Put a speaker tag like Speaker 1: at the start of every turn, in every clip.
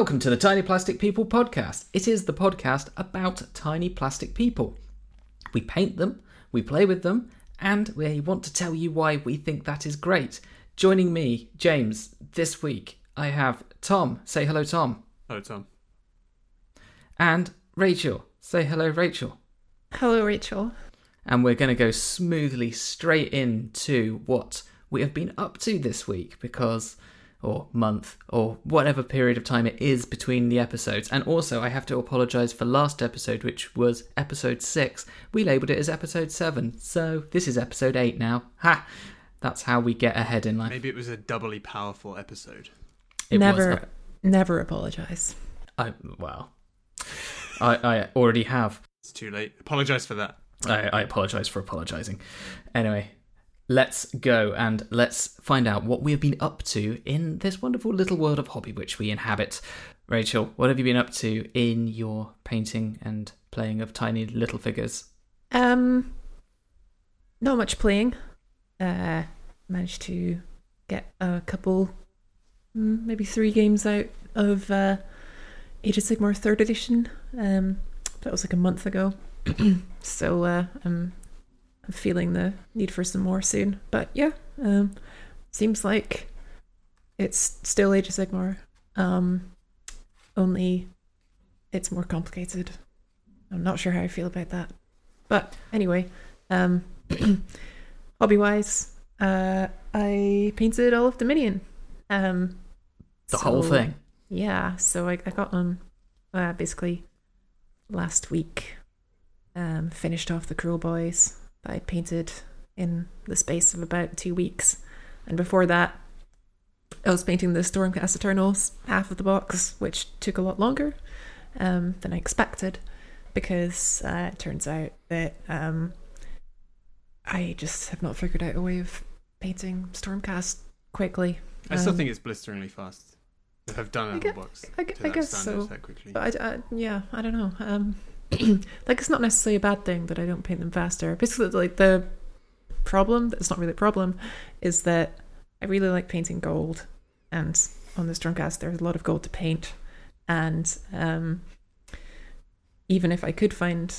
Speaker 1: Welcome to the Tiny Plastic People podcast. It is the podcast about tiny plastic people. We paint them, we play with them, and we want to tell you why we think that is great. Joining me, James, this week, I have Tom. Say hello, Tom.
Speaker 2: Hello, Tom.
Speaker 1: And Rachel. Say hello, Rachel.
Speaker 3: Hello, Rachel.
Speaker 1: And we're going to go smoothly straight into what we have been up to this week because or month or whatever period of time it is between the episodes. And also, I have to apologize for last episode, which was episode 6. We labeled it as episode 7. So this is episode 8 now. Ha! That's how we get ahead in life.
Speaker 2: Maybe it was a doubly powerful episode.
Speaker 1: It was
Speaker 3: never,
Speaker 1: a-
Speaker 3: never apologize.
Speaker 1: I, well, I, I already have.
Speaker 2: It's too late. Apologize for that.
Speaker 1: I, I apologize for apologizing. Anyway, let's go and let's find out what we have been up to in this wonderful little world of hobby which we inhabit. Rachel, what have you been up to in your painting and playing of tiny little figures?
Speaker 3: Um, not much playing. Uh, managed to get a couple, mm, maybe three games out of uh, Age of Sigmar Third Edition. Um, that was like a month ago. so uh, I'm, feeling the need for some more soon. But yeah, um, seems like it's still Age of Sigmar. Um, only it's more complicated. I'm not sure how I feel about that. But anyway, um, hobby wise, uh, I painted all of Dominion. Um,
Speaker 1: The whole thing.
Speaker 3: Yeah, so I, I got on uh, basically last week. Um, finished off the Kruleboyz that I painted in the space of about two weeks, and before that, I was painting the Stormcast Eternals half of the box, which took a lot longer um, than I expected because uh, it turns out that um, I just have not figured out a way of painting Stormcast quickly.
Speaker 2: I still
Speaker 3: Um,
Speaker 2: think it's blisteringly fast. To have done
Speaker 3: I
Speaker 2: a
Speaker 3: gue-
Speaker 2: box
Speaker 3: I, I guess so.
Speaker 2: that quickly.
Speaker 3: But I, I- yeah, I don't know. Um, like it's not necessarily a bad thing that I don't paint them faster. Basically, like the problem that's not really a problem is that I really like painting gold, and on this Stormcast there's a lot of gold to paint, and um, even if I could find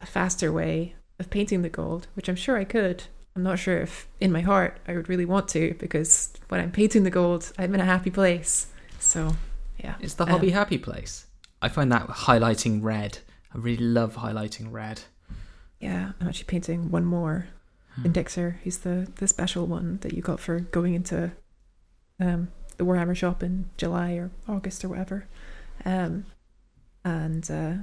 Speaker 3: a faster way of painting the gold, which I'm sure I could. I'm not sure if in my heart I would really want to because when I'm painting the gold, I'm in a happy place. So, yeah.
Speaker 1: It's the
Speaker 3: Um,
Speaker 1: hobby happy place. I find that highlighting red. I really love highlighting red.
Speaker 3: Yeah, I'm actually painting one more.
Speaker 1: Hmm.
Speaker 3: Indexer. He's the the special one that you got for going into um, the Warhammer shop in July or August or whatever. Um, and uh,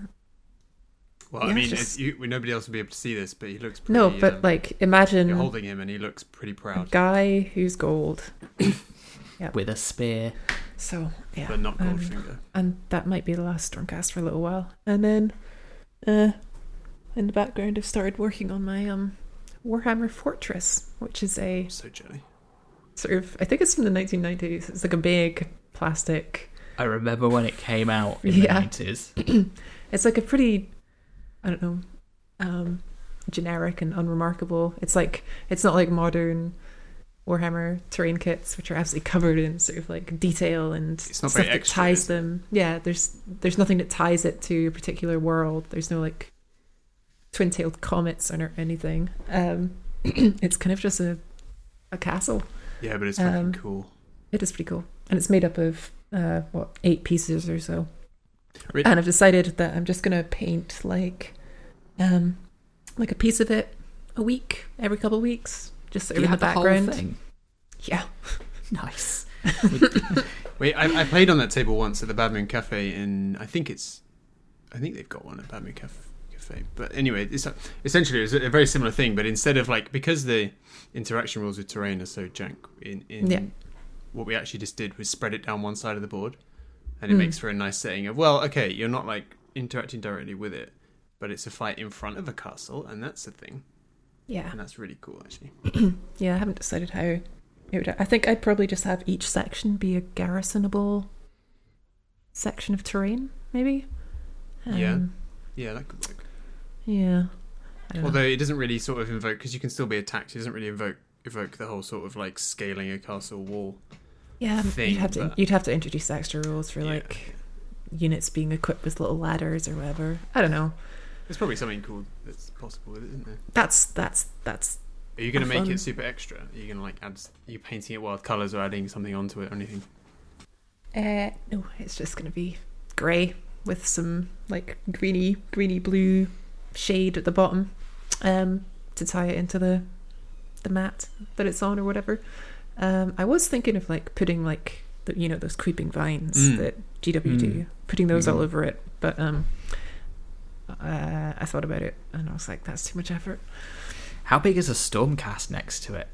Speaker 2: well, I mean,
Speaker 3: just-
Speaker 2: you, nobody else will be able to see this, but he looks pretty.
Speaker 3: no, but
Speaker 2: um,
Speaker 3: like imagine
Speaker 2: you're holding him, and he looks pretty
Speaker 3: a
Speaker 2: proud,
Speaker 3: guy who's gold.
Speaker 1: With a spear.
Speaker 3: So yeah,
Speaker 2: but not
Speaker 3: um,
Speaker 2: Goldfinger.
Speaker 3: and that might be the last Stormcast for a little while. And then, uh, in the background, I've started working on my um Warhammer Fortress, which is a
Speaker 2: so jelly.
Speaker 3: sort of I think it's from the 1990s. It's like a big plastic.
Speaker 1: I remember when it came out in
Speaker 3: Yeah.
Speaker 1: the 90s.
Speaker 3: It's like a pretty, I don't know, um, generic and unremarkable. It's like it's not like modern Warhammer terrain kits, which are absolutely covered in sort of like detail and stuff that
Speaker 2: extra,
Speaker 3: ties them. Yeah, there's there's nothing that ties it to a particular world. There's no like twin-tailed comets or anything. Um, it's kind of just a a castle.
Speaker 2: Yeah, but it's
Speaker 3: um,
Speaker 2: cool.
Speaker 3: It is pretty cool, and it's made up of uh, what eight pieces or so. And I've decided that I'm just gonna paint like, um, like a piece of it a week, every couple of weeks, just sort of in the
Speaker 1: have the whole
Speaker 3: background.
Speaker 1: thing?
Speaker 3: Yeah,
Speaker 1: Nice.
Speaker 2: Wait, I, I played on that table once at the Bad Moon Cafe and I think it's. I think they've got one at Bad Moon Cafe. But anyway, it's essentially it's a very similar thing. But instead of like because the interaction rules with terrain are so jank, in in
Speaker 3: Yeah.
Speaker 2: what we actually just did was spread it down one side of the board, and it
Speaker 3: Mm.
Speaker 2: makes for a nice setting of well, okay, you're not like interacting directly with it, but it's a fight in front of a castle, and that's the thing,
Speaker 3: yeah,
Speaker 2: and that's really cool actually.
Speaker 3: yeah. I haven't decided how. It would, I think I'd probably just have each section be a garrisonable section of terrain, maybe.
Speaker 2: Yeah.
Speaker 3: Um,
Speaker 2: Yeah, that could work.
Speaker 3: Yeah. Don't know.
Speaker 2: Although it doesn't really sort of invoke because you can still be attacked. It doesn't really invoke evoke the whole sort of like scaling a castle wall.
Speaker 3: yeah,
Speaker 2: thing,
Speaker 3: you'd have to
Speaker 2: but-
Speaker 3: you'd have to introduce extra rules for
Speaker 2: Yeah.
Speaker 3: like units being equipped with little ladders or whatever. I don't know.
Speaker 2: There's probably something cool that's possible with it, isn't there?
Speaker 3: That's that's that's
Speaker 2: Are you going to make
Speaker 3: fun.
Speaker 2: it super extra? Are you going to like add? s- Are you painting it wild colours or adding something onto it or anything?
Speaker 3: uh no, it's just gonna be grey with some like greeny greeny blue shade at the bottom, um, to tie it into the the mat that it's on or whatever. Um, I was thinking of like putting like the, you know those creeping vines
Speaker 2: Mm.
Speaker 3: that GW do,
Speaker 1: Mm.
Speaker 3: putting those all
Speaker 2: Mhm.
Speaker 3: over it, but um. Uh, I thought about it and I was like, "That's too much effort."
Speaker 1: How big is a Stormcast next to it?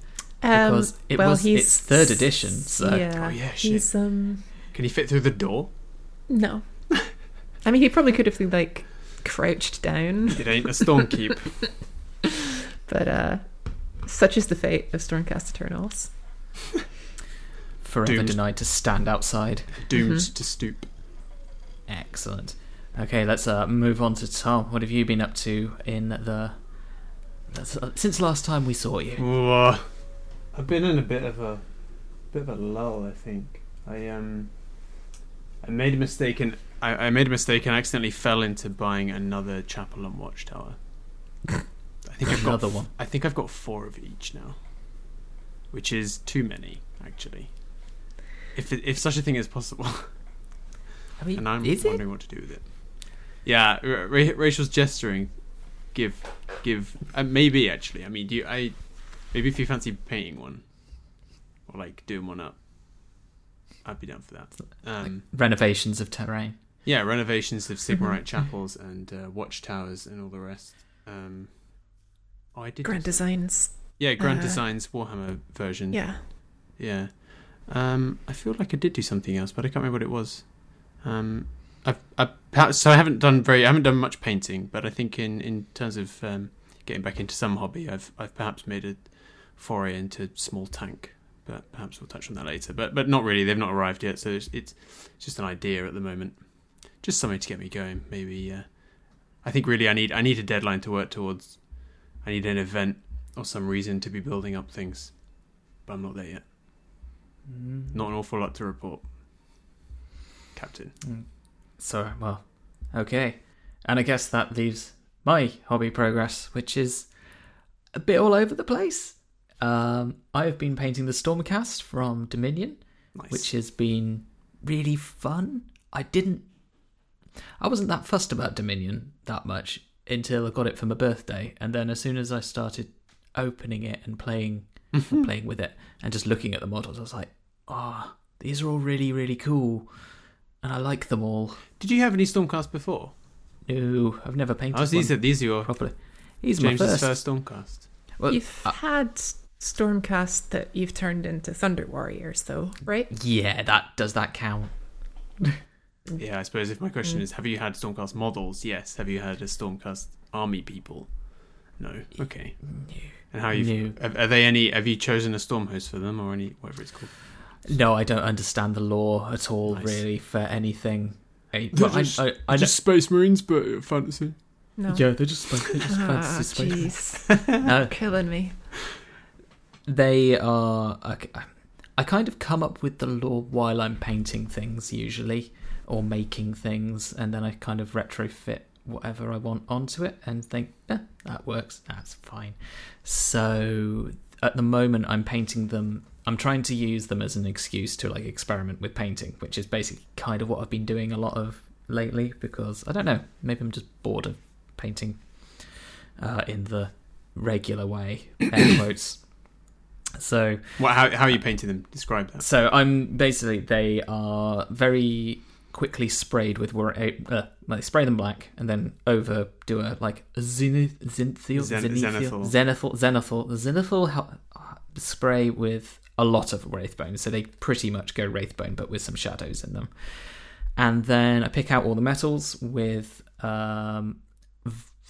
Speaker 3: Um,
Speaker 1: Because it
Speaker 3: well,
Speaker 1: was
Speaker 3: he's
Speaker 1: it's third edition, so
Speaker 3: yeah,
Speaker 2: Oh, yeah, shit.
Speaker 3: he's um
Speaker 2: Can he fit through the door?
Speaker 3: no. I mean, he probably could have like crouched down,
Speaker 2: It ain't a storm keep.
Speaker 3: but uh, such is the fate of Stormcast Eternals.
Speaker 1: forever
Speaker 2: Doomed.
Speaker 1: denied to stand outside.
Speaker 2: Doomed
Speaker 3: Mhm.
Speaker 2: to stoop.
Speaker 1: Excellent. Okay, let's uh, move on to Tom. What have you been up to in the that's- uh, since last time we saw you?
Speaker 2: I've been in a bit of a bit of a lull. I think I um I made a mistake and I, I made a mistake and accidentally fell into buying another chapel and watchtower. I think I've got
Speaker 1: Another one.
Speaker 2: I think I've got four of each now, which is too many actually. If it, if such a thing is possible,
Speaker 1: I mean,
Speaker 2: and I'm
Speaker 1: is it?
Speaker 2: wondering what to do with it. Yeah, Ra- Ra- Rachel's gesturing. Give, give. Uh, maybe actually. I mean, do you, I? Maybe if you fancy painting one, or like doing one up, I'd be down for that. Um,
Speaker 1: Renovations of terrain.
Speaker 2: yeah, renovations of Sigmarite
Speaker 3: Mhm.
Speaker 2: chapels and uh, watchtowers and all the rest. Um, oh, I did.
Speaker 3: Grand Designs,
Speaker 2: Yeah, Grand
Speaker 3: uh,
Speaker 2: Designs Warhammer version.
Speaker 3: yeah.
Speaker 2: Yeah. Um, I feel like I did do something else, but I can't remember what it was. Um, I've, I've so I haven't done very, I haven't done much painting, but I think in, in terms of um, getting back into some hobby, I've I've perhaps made a foray into small tank, but perhaps we'll touch on that later. But but not really, they've not arrived yet, so it's it's just an idea at the moment, just something to get me going. Maybe uh, I think really I need I need a deadline to work towards. I need an event or some reason to be building up things, but I'm not there yet. Not an awful lot to report, Captain.
Speaker 1: So, well, okay. And I guess that leaves my hobby progress, which is a bit all over the place. Um, I have been painting the Stormcast from Dominion,
Speaker 2: Nice.
Speaker 1: which has been really fun. I didn't. I wasn't that fussed about Dominion that much until I got it for my birthday, and then as soon as I started opening it and playing and playing with it and just looking at the models, I was like, "Ah, these are all really, really cool, and I like them all."
Speaker 2: Did you have any Stormcast before?
Speaker 1: No, I've never painted
Speaker 2: Oh,
Speaker 1: one
Speaker 2: these are these are your
Speaker 1: properly. He's
Speaker 2: James's
Speaker 1: my first.
Speaker 2: first Stormcast.
Speaker 1: Well,
Speaker 3: you've
Speaker 1: uh,
Speaker 3: had Stormcast that you've turned into Thunder Warriors, though, right?
Speaker 1: yeah, that does that count?
Speaker 2: Yeah, I suppose if my question
Speaker 3: Mm.
Speaker 2: is, have you had Stormcast models? Yes. Have you had a Stormcast army people? No. Okay. New. And how you?
Speaker 1: No.
Speaker 2: Are, are they any? Have you chosen a storm host for them or any whatever it's called?
Speaker 1: No, I don't understand the lore at all,
Speaker 2: Nice.
Speaker 1: really, for anything. I,
Speaker 2: They're
Speaker 1: well, I-
Speaker 2: just-
Speaker 1: I, I know-
Speaker 2: Space Marines, but fantasy.
Speaker 3: No.
Speaker 1: yeah, they're just they're just
Speaker 3: Ah,
Speaker 1: fantasy space.
Speaker 3: jeez.
Speaker 1: No,
Speaker 3: Killing me.
Speaker 1: they are. I, I kind of come up with the lore while I'm painting things, usually, or making things, and then I kind of retrofit whatever I want onto it and think, eh, that works, that's fine. So at the moment, I'm painting them. I'm trying to use them as an excuse to like experiment with painting, which is basically kind of what I've been doing a lot of lately because I don't know, maybe I'm just bored of painting uh, in the regular way, air quotes. So
Speaker 2: What? How? How are you painting them? Describe that.
Speaker 1: so I'm basically they are very quickly sprayed with uh, well, they spray them black and then over do a like a zenith zenithal
Speaker 2: Zen-
Speaker 1: zenithal
Speaker 2: zenithal.
Speaker 1: zenithal zenithal zenithal spray with a lot of wraithbone so they pretty much go wraithbone but with some shadows in them and then I pick out all the metals with um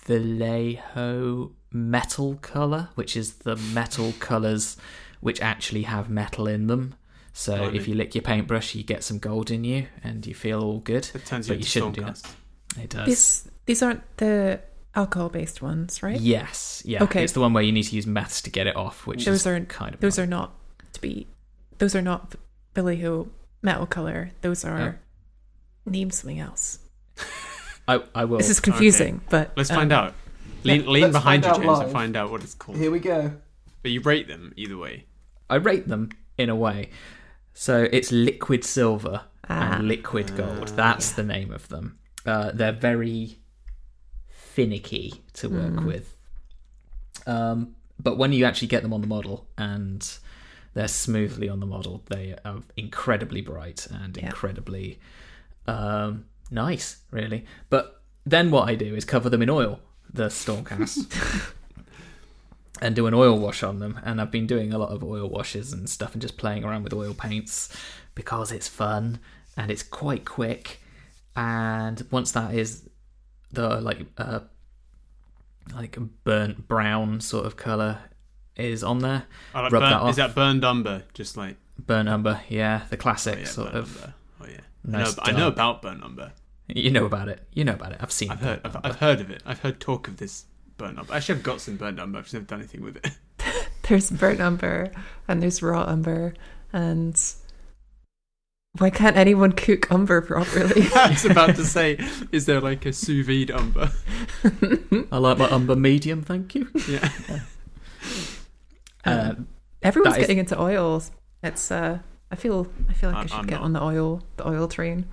Speaker 1: Vallejo metal color which is the metal colors which actually have metal in them so
Speaker 2: Blimey.
Speaker 1: if you lick your paintbrush, you get some gold in you, and you feel all good.
Speaker 2: It turns
Speaker 1: But
Speaker 2: you
Speaker 1: you shouldn't do
Speaker 2: Stormcast.
Speaker 1: It does.
Speaker 3: These these aren't the alcohol based ones, right?
Speaker 1: Yes, yeah.
Speaker 3: Okay.
Speaker 1: It's the one where you need to use meths to get it off, which
Speaker 3: Those
Speaker 1: is
Speaker 3: are
Speaker 1: kind of
Speaker 3: those are not to be those are not Vallejo metal color. Those are name something else.
Speaker 1: I, I will.
Speaker 3: This is confusing, but
Speaker 2: Let's
Speaker 3: um,
Speaker 2: find out. Lean,
Speaker 1: yeah,
Speaker 2: lean
Speaker 1: let's
Speaker 2: behind you,
Speaker 1: find
Speaker 2: James,
Speaker 1: live.
Speaker 2: and find out what it's called.
Speaker 1: Here we go.
Speaker 2: But you rate them either way.
Speaker 1: I rate them in a way. So it's liquid silver
Speaker 3: Ah.
Speaker 1: and liquid gold. That's the name of them. Uh, they're very finicky to work
Speaker 3: Mm.
Speaker 1: with. Um, but when you actually get them on the model and they're smoothly on the model, they are incredibly bright and
Speaker 3: Yeah.
Speaker 1: incredibly um, nice, really. But then what I do is cover them in oil, the Stormcast. and do an oil wash on them. And I've been doing a lot of oil washes and stuff and just playing around with oil paints because it's fun and it's quite quick. And once that is the like uh like burnt brown sort of color is on there,
Speaker 2: I like
Speaker 1: Rub
Speaker 2: burn-
Speaker 1: that off.
Speaker 2: Is that burned umber? Just like
Speaker 1: burnt umber, yeah, the
Speaker 2: oh
Speaker 1: classic
Speaker 2: yeah,
Speaker 1: sort of.
Speaker 2: umber. Oh yeah.
Speaker 1: Nice
Speaker 2: I, know, I know about burnt umber.
Speaker 1: You know about it. You know about it. I've seen.
Speaker 2: I've heard. I've. I've heard of it. I've heard talk of this burnt umber. Actually, I've got some burnt umber. I've just never done anything with it.
Speaker 3: there's burnt umber and there's raw umber and why can't anyone cook umber properly?
Speaker 2: I was about to say, is there like a sous vide umber?
Speaker 1: I like my umber medium, thank you.
Speaker 2: Yeah.
Speaker 1: Uh,
Speaker 3: Um, Everyone's
Speaker 1: that is-
Speaker 3: getting into oils. It's uh I feel I feel like I,
Speaker 2: I-
Speaker 3: should
Speaker 2: I'm
Speaker 3: get
Speaker 2: not.
Speaker 3: on the oil the oil train.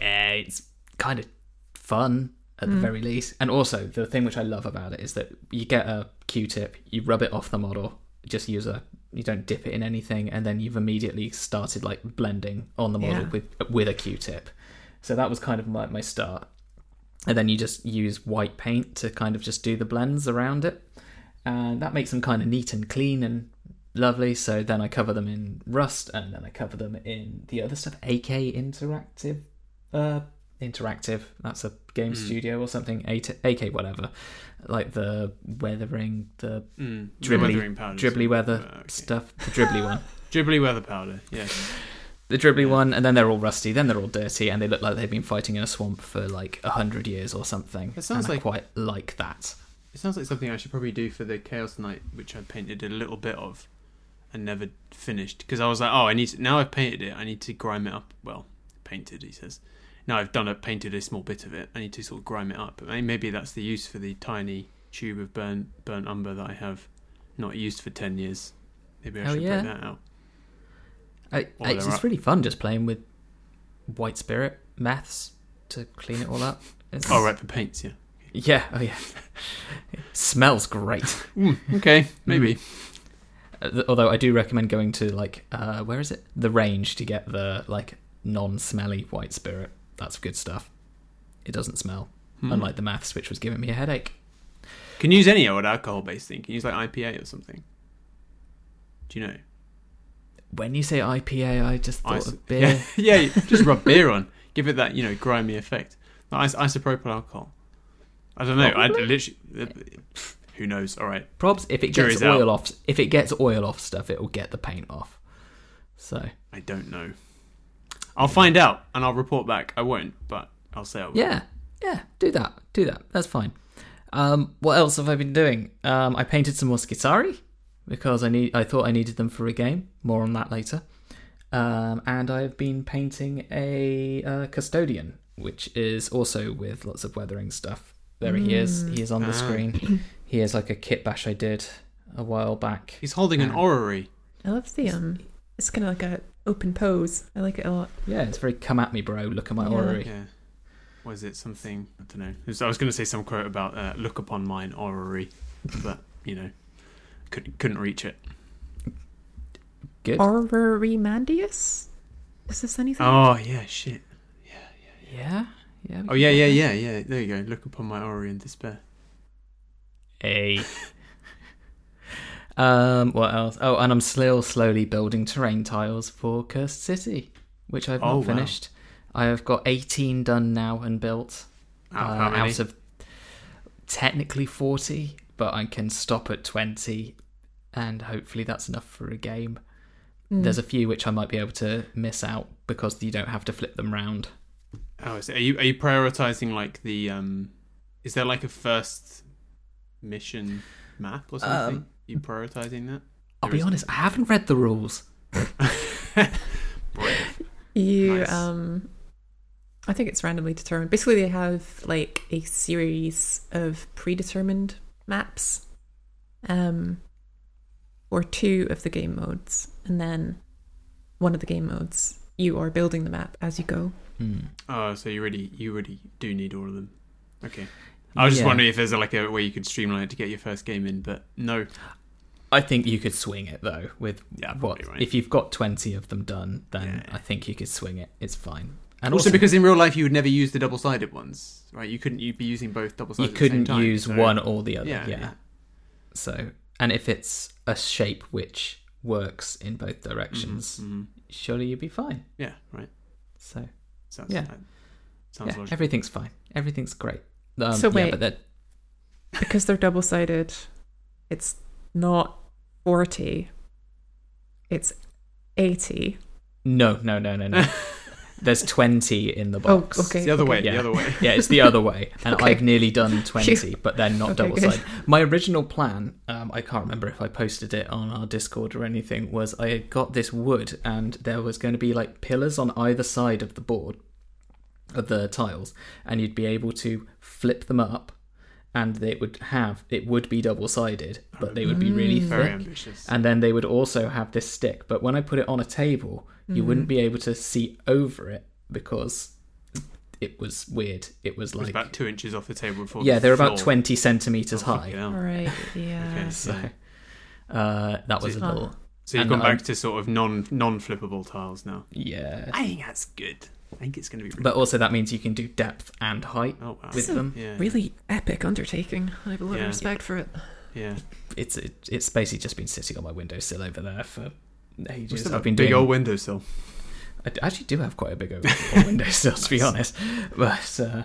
Speaker 1: yeah, it's kind of fun at the
Speaker 3: Mm.
Speaker 1: very least. And also, the thing which I love about it is that you get a Q-tip, you rub it off the model, just use a, you don't dip it in anything, and then you've immediately started like blending on the model
Speaker 3: Yeah.
Speaker 1: with with a Q-tip. So that was kind of my my start. And then you just use white paint to kind of just do the blends around it, and that makes them kind of neat and clean and lovely. So then I cover them in rust, and then I cover them in the other stuff, AK Interactive, uh, Interactive. That's a game
Speaker 2: Mm.
Speaker 1: studio or something. AK, whatever, like the weathering, the
Speaker 2: Mm.
Speaker 1: Dribbly- dribbly weather
Speaker 2: Uh, okay.
Speaker 1: stuff, the dribbly one.
Speaker 2: Dribbly weather powder. Yeah.
Speaker 1: The dribbly
Speaker 2: Yeah.
Speaker 1: one, and then they're all rusty, then they're all dirty, and they look like they've been fighting in a swamp for like a hundred years or something.
Speaker 2: it sounds like-
Speaker 1: quite like that.
Speaker 2: It sounds like something I should probably do for the Chaos Knight, which I painted a little bit of and never finished. Because I was like, oh, I need to, now I've painted it, I need to grime it up. Well, painted, he says. Now I've done it, painted a small bit of it. I need to sort of grime it up. I maybe that's the use for the tiny tube of burnt burnt umber that I have not used for ten years. Maybe I
Speaker 1: Oh,
Speaker 2: should
Speaker 1: yeah.
Speaker 2: break that out.
Speaker 1: I,
Speaker 2: Or
Speaker 1: it's
Speaker 2: up.
Speaker 1: really fun just playing with white spirit meths to clean it all up. It's-
Speaker 2: Oh, right, for paints, yeah.
Speaker 1: Yeah, oh yeah. It smells great.
Speaker 2: Mm, okay, maybe.
Speaker 1: Uh, Although I do recommend going to like uh where is it? The range to get the like non-smelly white spirit. That's good stuff. It doesn't smell,
Speaker 2: Hmm.
Speaker 1: unlike the meths, which was giving me a headache.
Speaker 2: Can you use any old alcohol based thing? Can you use like IPA or something? Do you know?
Speaker 1: When you say IPA, I just thought
Speaker 2: Ice-
Speaker 1: of beer.
Speaker 2: Yeah, yeah, just rub beer on. Give it that, you know, grimy effect. Like isopropyl alcohol. I don't know. I literally. Who knows? All right.
Speaker 1: Probs if it gets
Speaker 2: Jury's out.
Speaker 1: oil off if it gets oil off stuff, it will get the paint off. So
Speaker 2: I don't know. I'll find out and I'll report back. I won't, but I'll say I will.
Speaker 1: yeah, yeah, do that, do that. That's fine. Um, what else have I been doing? Um, I painted some more Skitarii because I need. I thought I needed them for a game. More on that later. Um, and I've been painting a uh, custodian, which is also with lots of weathering stuff. There he is.
Speaker 3: Mm.
Speaker 1: He is on the
Speaker 2: Ah.
Speaker 1: screen. he is like a kit bash I did a while back.
Speaker 2: He's holding an
Speaker 1: Ah.
Speaker 2: orrery.
Speaker 3: I love the um it's kind of like a open pose. I like it a lot.
Speaker 1: Yeah, it's very come at me, bro. Look at my
Speaker 3: Yeah.
Speaker 1: orrery.
Speaker 2: Yeah. Was it something? I don't know. It was- I was going to say some quote about uh, "look upon mine orrery," but you know, couldn't couldn't reach it.
Speaker 1: Good.
Speaker 3: Mandius, Is this anything?
Speaker 2: Oh yeah, shit.
Speaker 1: Yeah, yeah. We
Speaker 2: Oh yeah, yeah, yeah, yeah. There you go. Look upon my orrery in despair.
Speaker 1: A. um, what else? Oh, and I'm still slowly building terrain tiles for Cursed City, which I've
Speaker 2: Oh,
Speaker 1: not
Speaker 2: wow.
Speaker 1: finished. I have got 18 done now and built.
Speaker 2: Out,
Speaker 1: uh, out of technically 40, but I can stop at 20, and hopefully that's enough for a game.
Speaker 3: Mm.
Speaker 1: There's a few which I might be able to miss out because you don't have to flip them round.
Speaker 2: Oh, so are you are you prioritizing like the um? Is there like a first mission map or something?
Speaker 1: Um,
Speaker 2: you prioritizing that?
Speaker 1: I'll
Speaker 2: There
Speaker 1: be honest, I haven't read the rules.
Speaker 3: You
Speaker 2: Nice.
Speaker 3: um I think it's randomly determined. Basically, they have like a series of predetermined maps um, or two of the game modes, and then one of the game modes you are building the map as you go.
Speaker 1: Hmm.
Speaker 2: Oh, so you really, you really do need all of them. Okay. I was just
Speaker 1: Yeah.
Speaker 2: wondering if there's a, like a way you could streamline it to get your first game in, but no.
Speaker 1: I think you could swing it though with
Speaker 2: Yeah,
Speaker 1: what
Speaker 2: right.
Speaker 1: if you've got twenty of them done, then
Speaker 2: Yeah.
Speaker 1: I think you could swing it. It's fine.
Speaker 2: And
Speaker 1: And
Speaker 2: also, because in real life you would never use the double-sided ones, right? You couldn't. You'd be using both double-sided.
Speaker 1: you
Speaker 2: at the same
Speaker 1: couldn't
Speaker 2: time,
Speaker 1: use
Speaker 2: so-
Speaker 1: one or the other.
Speaker 2: Yeah,
Speaker 1: Yeah. So, and if it's a shape which works in both directions,
Speaker 2: Mhm, mhm.
Speaker 1: surely you'd be fine.
Speaker 2: Yeah, right.
Speaker 1: So,
Speaker 2: Sounds.
Speaker 1: Yeah.
Speaker 2: that sounds
Speaker 1: yeah,
Speaker 2: logical.
Speaker 1: everything's fine. Everything's great. Um,
Speaker 3: So
Speaker 1: yeah,
Speaker 3: wait.
Speaker 1: but that
Speaker 3: Because they're double sided, it's not 40, it's 80.
Speaker 1: no, no, no, no, no. There's twenty in the
Speaker 3: Oh,
Speaker 1: box.
Speaker 3: okay.
Speaker 2: It's the other way.
Speaker 1: Yeah.
Speaker 2: The other way.
Speaker 1: Yeah, it's the other way, and
Speaker 3: Okay.
Speaker 1: I've nearly done twenty, but they're not
Speaker 3: Okay,
Speaker 1: double sided. My original plan, um, I can't remember if I posted it on our Discord or anything, was I had got this wood, and there was going to be like pillars on either side of the board of the tiles, and you'd be able to flip them up, and it would have it would be double sided, but they would be really
Speaker 3: Mm.
Speaker 2: Very
Speaker 1: thick.
Speaker 2: ambitious.
Speaker 1: And then they would also have this stick, but when I put it on a table, you
Speaker 3: Mm.
Speaker 1: wouldn't be able to see over it because it was weird. It was
Speaker 2: It was
Speaker 1: like
Speaker 2: about two inches off the table before.
Speaker 1: yeah,
Speaker 2: the
Speaker 1: they're about
Speaker 2: floor.
Speaker 1: twenty centimeters
Speaker 2: Oh,
Speaker 1: high.
Speaker 2: fucking hell.
Speaker 3: All right, yeah.
Speaker 2: Okay.
Speaker 1: So uh, that was a little
Speaker 2: So you've
Speaker 1: And
Speaker 2: gone
Speaker 1: I'm-
Speaker 2: back to sort of non non flippable tiles now.
Speaker 1: yeah.
Speaker 2: I think that's good. I think it's going to be. Really
Speaker 1: But also that means you can do depth and height
Speaker 2: oh wow.
Speaker 1: with them.
Speaker 2: yeah.
Speaker 3: Really epic undertaking. I have a lot
Speaker 2: Yeah.
Speaker 3: of respect for it.
Speaker 2: Yeah.
Speaker 1: It's it, it's basically just been sitting on my windowsill over there for ages.
Speaker 2: Just
Speaker 1: I've been
Speaker 2: big
Speaker 1: doing
Speaker 2: old windowsill.
Speaker 1: I actually do have quite a big open windowsill, to be honest. But uh,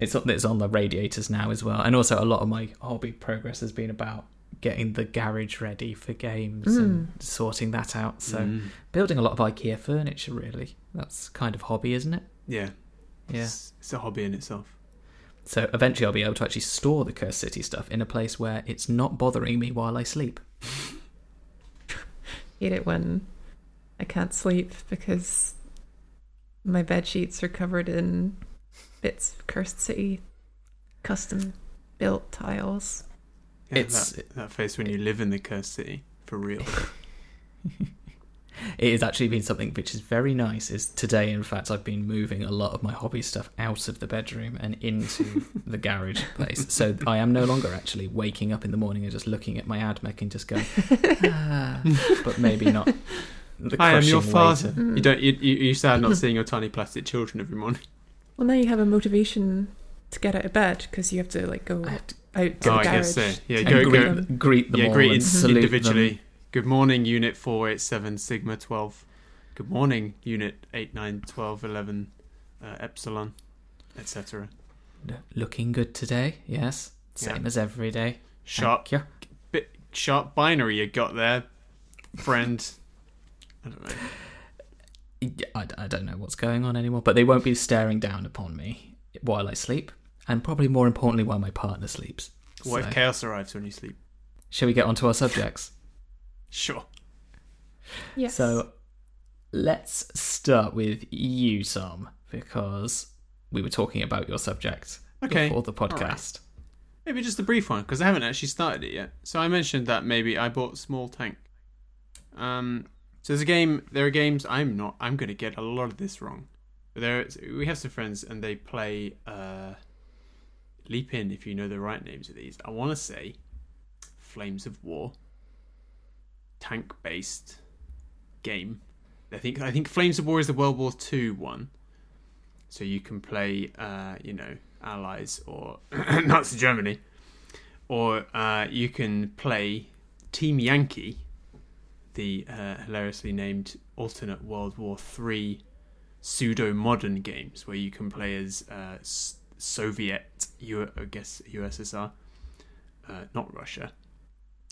Speaker 1: it's on, it's on the radiators now as well. And also, a lot of my hobby progress has been about getting the garage ready for games and sorting that out. So,
Speaker 2: Mm.
Speaker 1: building a lot of IKEA furniture, really. That's kind of hobby, isn't it?
Speaker 2: Yeah.
Speaker 1: Yeah.
Speaker 2: It's, it's a hobby in itself.
Speaker 1: So, eventually, I'll be able to actually store the Cursed City stuff in a place where it's not bothering me while I sleep.
Speaker 3: Hate it when I can't sleep because my bed sheets are covered in bits of Cursed City custom built tiles.
Speaker 2: Yeah,
Speaker 1: It's-
Speaker 2: that, that face when you live in the cursed city for real.
Speaker 1: It has actually been something which is very nice. Is today, in fact, I've been moving a lot of my hobby stuff out of the bedroom and into the garage place. So I am no longer actually waking up in the morning and just looking at my AdMech and just going, ah, but maybe not. The
Speaker 2: I am your father.
Speaker 3: Mm.
Speaker 2: You don't. You, you, you sad not seeing your tiny plastic children every morning.
Speaker 3: Well, now you have a motivation to get out of bed because you have to like go
Speaker 1: I have to
Speaker 3: out to
Speaker 2: oh,
Speaker 3: the
Speaker 2: I
Speaker 3: garage.
Speaker 2: guess so. Yeah, go,
Speaker 1: and
Speaker 3: greet
Speaker 2: go.
Speaker 3: them.
Speaker 1: greet them
Speaker 2: Yeah,
Speaker 1: all
Speaker 2: greet
Speaker 1: and
Speaker 2: in-
Speaker 1: salute
Speaker 2: individually.
Speaker 1: them.
Speaker 2: Good morning, Unit 487 Sigma 12. Good morning, Unit 8912 11 uh, Epsilon, etc.
Speaker 1: Looking good today, yes.
Speaker 2: Yeah.
Speaker 1: Same as every day.
Speaker 2: Sharp,
Speaker 1: Thank
Speaker 2: bit sharp binary you got there, friend. I don't know.
Speaker 1: I, I don't know what's going on anymore, but they won't be staring down upon me while I sleep, and probably more importantly, while my partner sleeps.
Speaker 2: What
Speaker 1: So-
Speaker 2: if chaos arrives when you sleep?
Speaker 1: Shall we get on to our subjects?
Speaker 2: Sure.
Speaker 3: Yes.
Speaker 1: So let's start with you, Tom, because we were talking about your subject
Speaker 2: Okay.
Speaker 1: before the podcast.
Speaker 2: Maybe just a brief one because I haven't actually started it yet. So I mentioned that maybe I bought Small Tank. Um, so there's a game. There are games. I'm not. I'm going to get a lot of this wrong. But there, we have some friends and they play. Uh, leap in if you know the right names of these. I want to say, Flames of War. Tank based game. I think I think Flames of War is the World War Two one. So you can play, uh, you know, Allies or Nazi Germany, or uh, you can play Team Yankee, the uh, hilariously named alternate World War Three pseudo modern games where you can play as uh, Soviet, U- I guess USSR, uh, not Russia.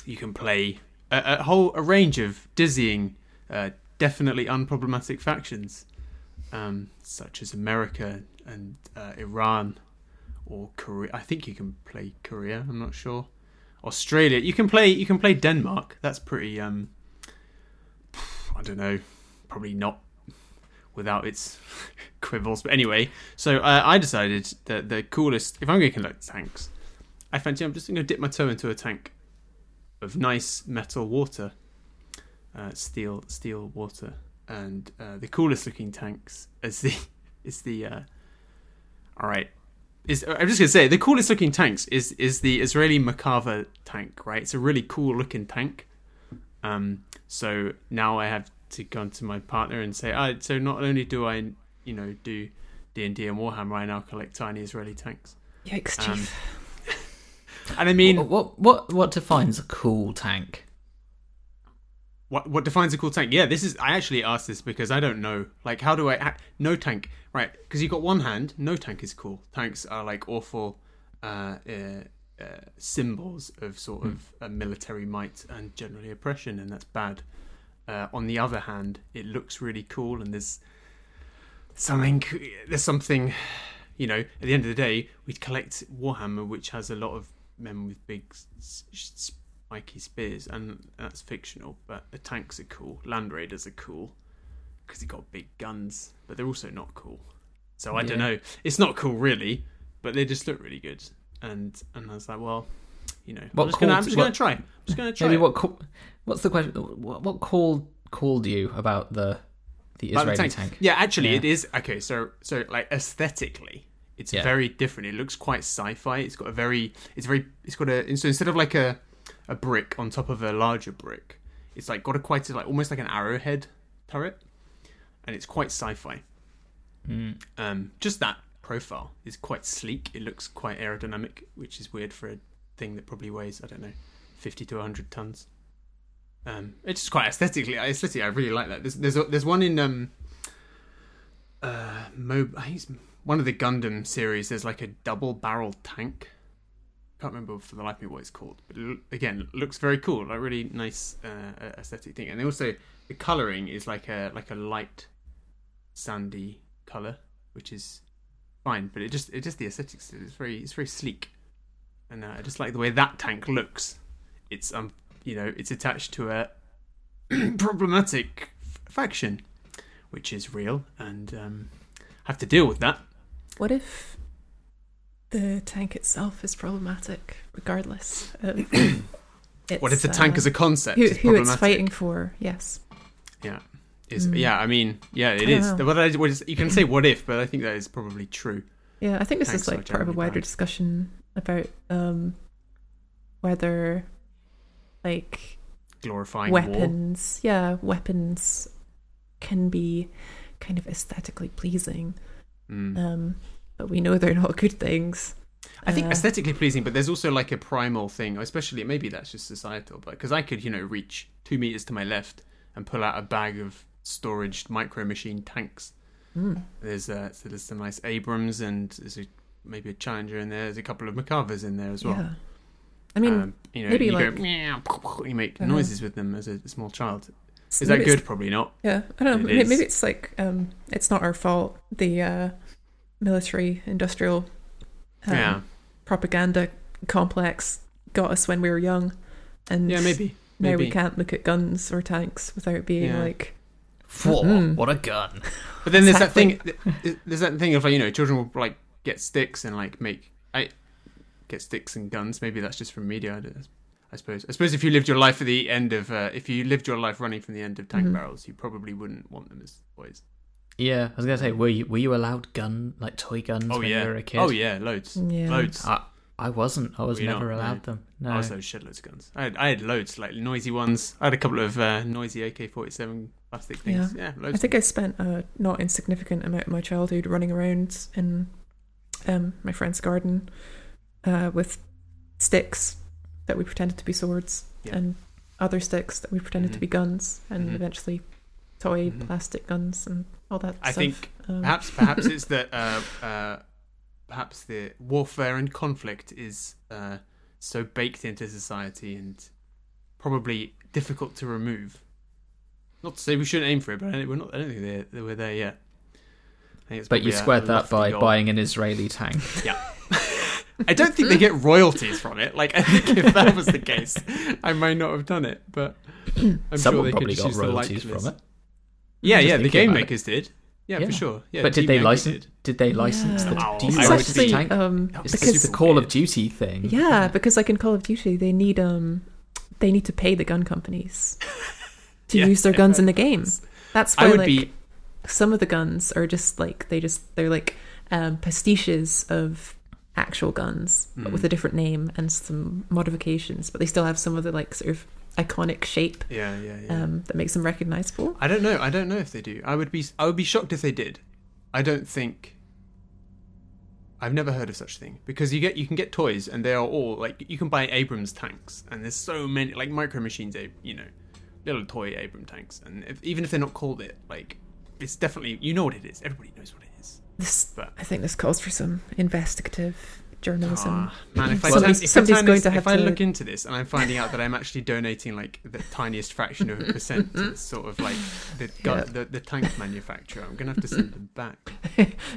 Speaker 2: You can play a, a whole a range of dizzying, uh, definitely unproblematic factions, um, such as America and uh, Iran or Korea. I think you can play Korea. I'm not sure. Australia. You can play. You can play Denmark. That's pretty. Um, I don't know. Probably not without its quibbles. But anyway, so uh, I decided that the coolest, if I'm going to collect tanks, I fancy I'm just going to dip my toe into a tank of nice metal water, uh, steel steel water, and uh, the coolest looking tanks is the is the. Uh, all right, is I'm just gonna say the coolest looking tanks is is the Israeli Merkava tank. Right, it's a really cool looking tank. Um, so now I have to go to my partner and say, ah, so not only do I, you know, do D and D and Warhammer, I now collect tiny Israeli tanks.
Speaker 3: Yikes,
Speaker 2: Um. And I mean,
Speaker 1: what, what what what defines a cool tank?
Speaker 2: What what defines a cool tank? Yeah, this is. I actually asked this because I don't know. Like, how do I? Ha- no tank, right? Because you've got one hand. No tank is cool. Tanks are like awful uh, uh, uh, symbols of sort of uh, military might and generally oppression, and that's bad. Uh, on the other hand, it looks really cool, and there's something. There's something. You know, at the end of the day, we collect Warhammer, which has a lot of men with big spiky spears, and that's fictional. But the tanks are cool. Land Raiders are cool because they got big guns, but they're also not cool. So I don't know. It's not cool really, but they just look really good. And and I was like, well, you know,
Speaker 1: What
Speaker 2: I'm just gonna, I'm just
Speaker 1: what-
Speaker 2: gonna try. I'm just gonna try.
Speaker 1: Maybe
Speaker 2: it.
Speaker 1: what what's the question? What, what called called you about the the
Speaker 2: About the
Speaker 1: Israeli
Speaker 2: tank.
Speaker 1: tank?
Speaker 2: Yeah, actually,
Speaker 1: Yeah.
Speaker 2: it is okay. So, so like aesthetically, it's
Speaker 1: Yeah.
Speaker 2: very different. It looks quite sci-fi. It's got a very, it's very, it's got a. So instead of like a a brick on top of a larger brick, it's like got a quite a, like almost like an arrowhead turret, and it's quite sci-fi.
Speaker 1: Mm.
Speaker 2: Um, just that profile is quite sleek. It looks quite aerodynamic, which is weird for a thing that probably weighs I don't know, fifty to hundred tons. Um, it's just quite aesthetically. Aesthetically, I really like that. There's there's a, there's one in um, uh, Mo. One of the Gundam series. There's like a double barrel tank. Can't remember for the life of me what it's called, but it, again, looks very cool. Like really nice uh, aesthetic thing. And also the coloring is like a like a light sandy color, which is fine. But it just it just the aesthetics. It's very it's very sleek, and uh, I just like the way that tank looks. It's um you know it's attached to a problematic f- faction, which is real, and um, have to deal with that.
Speaker 3: What if the tank itself is problematic, regardless of its,
Speaker 2: what if the tank
Speaker 3: uh,
Speaker 2: as a concept
Speaker 3: who, it's fighting for? Yes.
Speaker 2: Yeah. Is
Speaker 3: Mm.
Speaker 2: yeah, I mean, yeah, it is. What I, what is. You can say what if, but I think that is probably true.
Speaker 3: Yeah, I think this
Speaker 2: Tanks
Speaker 3: is like part of a wider
Speaker 2: bad.
Speaker 3: discussion about um, whether like
Speaker 2: Glorifying war.
Speaker 3: weapons, yeah, weapons can be kind of aesthetically pleasing,
Speaker 2: Mm.
Speaker 3: um, but we know they're not good things.
Speaker 2: I think
Speaker 3: Uh,
Speaker 2: aesthetically pleasing, but there's also like a primal thing, especially maybe that's just societal, but because I could, you know, reach two meters to my left and pull out a bag of storage micro machine tanks.
Speaker 3: mm,
Speaker 2: There's uh, so there's some nice Abrams and there's a, maybe a Challenger in there. There's a couple of Merkavas in there as well.
Speaker 3: yeah. I mean,
Speaker 2: um, you know,
Speaker 3: maybe
Speaker 2: you
Speaker 3: like-
Speaker 2: go meow, you make
Speaker 3: Uh-huh.
Speaker 2: noises with them as a small child. Is that
Speaker 3: maybe it's-
Speaker 2: good? Probably not.
Speaker 3: Yeah, I don't know.
Speaker 2: It
Speaker 3: may- Maybe it's like um, it's not our fault. The uh, military industrial um,
Speaker 2: yeah,
Speaker 3: propaganda complex got us when we were young, and
Speaker 2: yeah, maybe.
Speaker 3: now we can't look at guns or tanks without being
Speaker 2: Yeah.
Speaker 3: like,
Speaker 1: Whoa,
Speaker 3: Mhm.
Speaker 1: what a gun!
Speaker 2: But then there's
Speaker 3: Exactly.
Speaker 2: that thing. There's that thing of like you know, children will like get sticks and like make I get sticks and guns. Maybe that's just from media. I, I suppose. I suppose if you lived your life at the end of, uh, if you lived your life running from the end of tank
Speaker 3: Mhm.
Speaker 2: barrels, you probably wouldn't want them as boys.
Speaker 1: Yeah, I was gonna say, were you were you allowed gun like toy guns
Speaker 2: Oh
Speaker 1: when
Speaker 2: yeah.
Speaker 1: you were a kid?
Speaker 2: Oh yeah, loads,
Speaker 3: yeah,
Speaker 2: loads.
Speaker 1: I, I wasn't. I was
Speaker 2: Were you
Speaker 1: never
Speaker 2: not?
Speaker 1: allowed
Speaker 2: No.
Speaker 1: them. No.
Speaker 2: I also had shitloads of guns. I had, I had loads, like noisy ones. I had a couple of uh, noisy AK-47 plastic things. Yeah,
Speaker 3: I
Speaker 2: loads.
Speaker 3: think I spent a not insignificant amount of my childhood running around in um, my friend's garden uh, with sticks that we pretended to be swords
Speaker 2: Yeah.
Speaker 3: and other sticks that we pretended to
Speaker 2: Mhm.
Speaker 3: be guns, and
Speaker 2: Mhm.
Speaker 3: eventually toy
Speaker 2: Mhm.
Speaker 3: plastic guns and all that
Speaker 2: I
Speaker 3: stuff.
Speaker 2: think
Speaker 3: um,
Speaker 2: Perhaps, perhaps it's that uh, uh, perhaps the warfare and conflict is uh, so baked into society and probably difficult to remove. Not to say we shouldn't aim for it, but we're not. I don't think we're there yet. I think it's
Speaker 1: but you squared that by
Speaker 2: goal.
Speaker 1: buying an Israeli tank. Yeah.
Speaker 2: I don't think they get royalties from it. Like I think if that was the case, I might not have done it. But I'm
Speaker 1: Someone
Speaker 2: sure they
Speaker 1: probably
Speaker 2: could
Speaker 1: got royalties from it.
Speaker 2: Yeah, yeah, the game
Speaker 1: about it.
Speaker 2: makers did. Yeah,
Speaker 1: Yeah.
Speaker 2: for sure. Yeah,
Speaker 1: but did they license?
Speaker 2: did.
Speaker 1: Did they license
Speaker 3: Yeah.
Speaker 1: the? Do you
Speaker 3: It's
Speaker 2: would
Speaker 1: license the tank?
Speaker 3: um,
Speaker 1: It's
Speaker 2: was
Speaker 1: the super Call of Duty thing.
Speaker 3: yeah, because like in Call of Duty, they need um they need to pay the gun companies to
Speaker 2: Yeah,
Speaker 3: use their guns in the game. That's why
Speaker 2: I would
Speaker 3: like
Speaker 2: be.
Speaker 3: Some of the guns are just like they just they're like um, pastiches of actual guns but
Speaker 2: Mm.
Speaker 3: with a different name and some modifications but they still have some of the like sort of iconic shape
Speaker 2: Yeah, yeah, yeah.
Speaker 3: um, that makes them recognizable
Speaker 2: I don't know. I don't know if they do. I would be. I would be shocked if they did. I don't think. I've never heard of such a thing because you get you can get toys and they are all like you can buy Abrams tanks and there's so many like micro machines, you know, little toy Abram tanks and if, even if they're not called it, like it's definitely you know what it is. Everybody knows what it is.
Speaker 3: this
Speaker 2: But
Speaker 3: i think this calls for some investigative journalism
Speaker 2: Ah, man, if I,
Speaker 3: Somebody's-
Speaker 2: if,
Speaker 3: somebody's going
Speaker 2: this-
Speaker 3: to have
Speaker 2: if I
Speaker 3: to-
Speaker 2: look into this and I'm finding out that I'm actually donating like the tiniest fraction of a percent to this sort of like the,
Speaker 3: Yeah.
Speaker 2: the the tank manufacturer, I'm gonna have to send them back.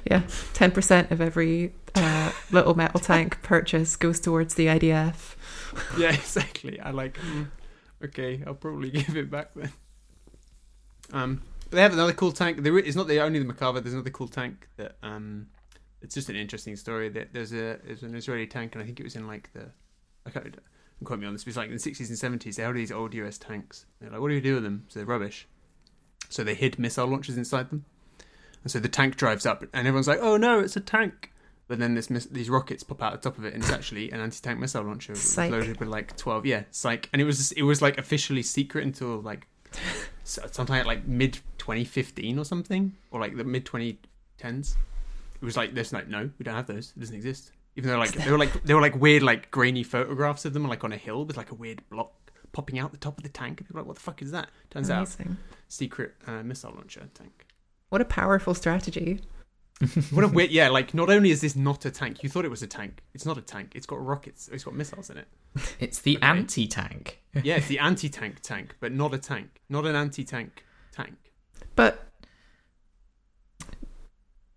Speaker 3: yeah 10% of every uh, little metal tank purchase goes towards the idf
Speaker 2: yeah, exactly. I like. mm, okay, I'll probably give it back then. Um, but they have another cool tank. There, it's not the only the Merkava. There's another cool tank that um, it's just an interesting story. That there's a there's an Israeli tank, and I think it was in like the I can't don't quote me on this. But it's like in the 60s and 70s. They had these old US tanks. They're like, what do you do with them? So they're rubbish. So they hid missile launchers inside them, and so the tank drives up, and everyone's like, oh no, it's a tank. But then this miss- these rockets pop out the top of it, and it's actually an anti-tank missile launcher
Speaker 3: Psych.
Speaker 2: loaded with like twelve. Yeah, psych. And it was it was like officially secret until like sometime like, like mid 2015 or something, or like the mid 2010s. It was like there's like no, we don't have those. It doesn't exist. Even though like they were like they were like weird like grainy photographs of them like on a hill with like a weird block popping out the top of the tank. And people are like, what the fuck is that? Turns out secret uh, missile launcher tank.
Speaker 3: what a powerful strategy
Speaker 2: What a weird, yeah. Like, not only is this not a tank, you thought it was a tank. It's not a tank. It's got rockets. It's got missiles in it.
Speaker 1: It's the
Speaker 2: Okay.
Speaker 1: anti-tank.
Speaker 2: Yeah, it's the anti-tank tank, but not a tank. Not an anti-tank tank.
Speaker 3: but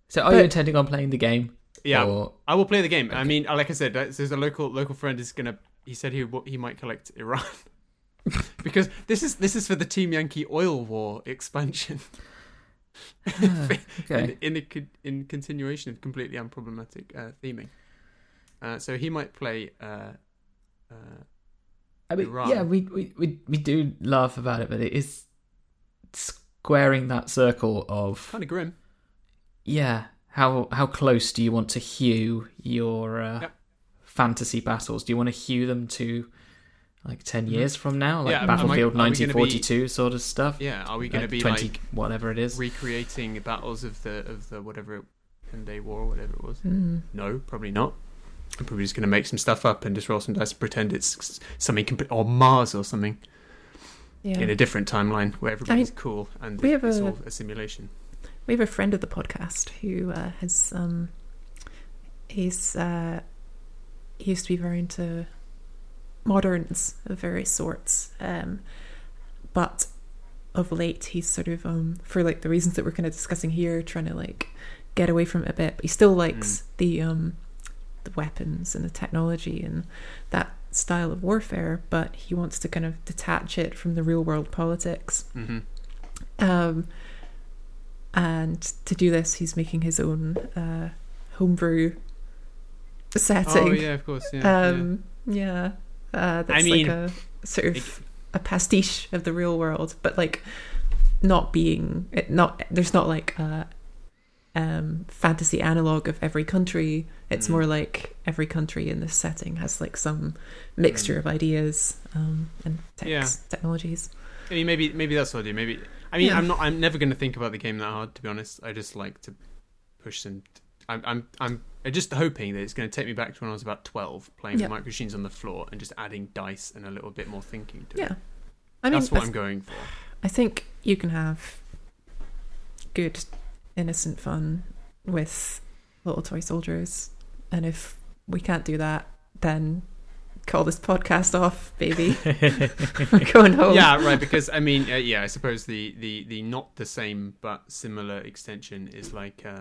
Speaker 1: So, are
Speaker 3: But-
Speaker 1: you intending on playing the game?
Speaker 2: Yeah,
Speaker 1: Or
Speaker 2: I will play the game. I mean, like I said, uh, there's a local local friend is gonna. He said he he might collect Iran because this is this is for the Team Yankee oil war expansion.
Speaker 1: Ah, okay.
Speaker 2: in in, a, in continuation of completely unproblematic uh, theming. Uh, so he might play. Uh,
Speaker 1: I mean,
Speaker 2: Iran.
Speaker 1: yeah, we, we we we do laugh about it, but it is squaring that circle of
Speaker 2: kind of grim.
Speaker 1: yeah. How how close do you want to hew your uh,
Speaker 2: Yep.
Speaker 1: fantasy battles? Do you want to hew them to like 10
Speaker 2: Mhm.
Speaker 1: years from now, like
Speaker 2: Yeah,
Speaker 1: Battlefield
Speaker 2: gonna be-
Speaker 1: 1942 sort of stuff?
Speaker 2: Yeah, are we going to be
Speaker 1: 20
Speaker 2: like
Speaker 1: whatever it is?
Speaker 2: recreating battles of the of the whatever it, Ten Day War or whatever it was?
Speaker 3: mm,
Speaker 2: No, probably not. I'm probably just going to make some stuff up and just roll some dice and pretend it's something comp- or Mars or something
Speaker 3: yeah
Speaker 2: in a different timeline where everybody's cool and
Speaker 3: we have
Speaker 2: it's
Speaker 3: a-
Speaker 2: all a simulation.
Speaker 3: We have a friend of the podcast who uh, has um, he's uh, he used to be very into moderns of various sorts, um, but of late he's sort of um, for like the reasons that we're kind of discussing here, trying to like get away from it a bit. But he still likes the um, the weapons and the technology and that style of warfare, but he wants to kind of detach it from the real world politics.
Speaker 2: hmm
Speaker 3: Um, and to do this, he's making his own uh, homebrew setting.
Speaker 2: Oh yeah, of course. Yeah.
Speaker 3: um, yeah. Uh, that's
Speaker 2: I mean,
Speaker 3: like a sort of
Speaker 2: It-
Speaker 3: a pastiche of the real world, but like not being it not. There's not like a um, fantasy analog of every country. It's
Speaker 2: Mm.
Speaker 3: more like every country in this setting has like some mixture
Speaker 2: Mm.
Speaker 3: of ideas um, and techs,
Speaker 2: Yeah.
Speaker 3: technologies.
Speaker 2: I mean, maybe maybe that's what I do. Maybe I mean,
Speaker 3: Yeah.
Speaker 2: I'm not. I'm never going to think about the game that hard. To be honest, I just like to push some. I'm I'm I'm just hoping that it's going to take me back to when I was about twelve, playing
Speaker 3: Yeah.
Speaker 2: the micro machines on the floor and just adding dice and a little bit more thinking to
Speaker 3: Yeah.
Speaker 2: it.
Speaker 3: Yeah, I mean,
Speaker 2: That's what I'm going for.
Speaker 3: I think you can have good, innocent fun with little toy soldiers, and if we can't do that, then call this podcast off, baby. We're going home.
Speaker 2: Yeah, right. Because I mean, uh, yeah, I suppose the, the the not the same but similar extension is like uh,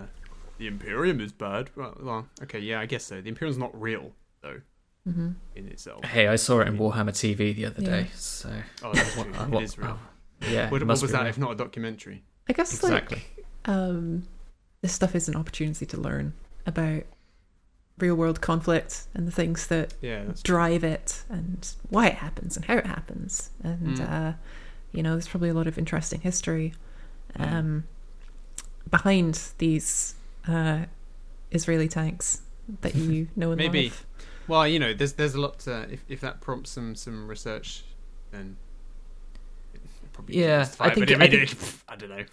Speaker 2: the Imperium is bad. Well, well, okay, yeah, I guess so. The Imperium's not real though
Speaker 3: hmm
Speaker 2: in itself.
Speaker 1: Hey, I saw it in Warhammer TV the other
Speaker 3: Yeah.
Speaker 1: day, so
Speaker 2: Oh, that's true.
Speaker 1: What-
Speaker 2: it real.
Speaker 1: oh, yeah,
Speaker 2: What, what was that
Speaker 1: real.
Speaker 2: if not a documentary?
Speaker 3: I guess
Speaker 1: Exactly.
Speaker 3: like um, this stuff is an opportunity to learn about real world conflict and the things that
Speaker 2: Yeah,
Speaker 3: drive it and why it happens and how it happens. And,
Speaker 2: Mm.
Speaker 3: uh, you know, there's probably a lot of interesting history
Speaker 2: Mm.
Speaker 3: um, behind these uh, Israeli tanks that you know and
Speaker 2: Maybe.
Speaker 3: love.
Speaker 2: Well, you know, there's there's a lot. To, if if that prompts some some research, then it probably
Speaker 1: Yeah,
Speaker 2: justify
Speaker 1: I think-
Speaker 2: I, mean,
Speaker 1: think-
Speaker 2: I don't know.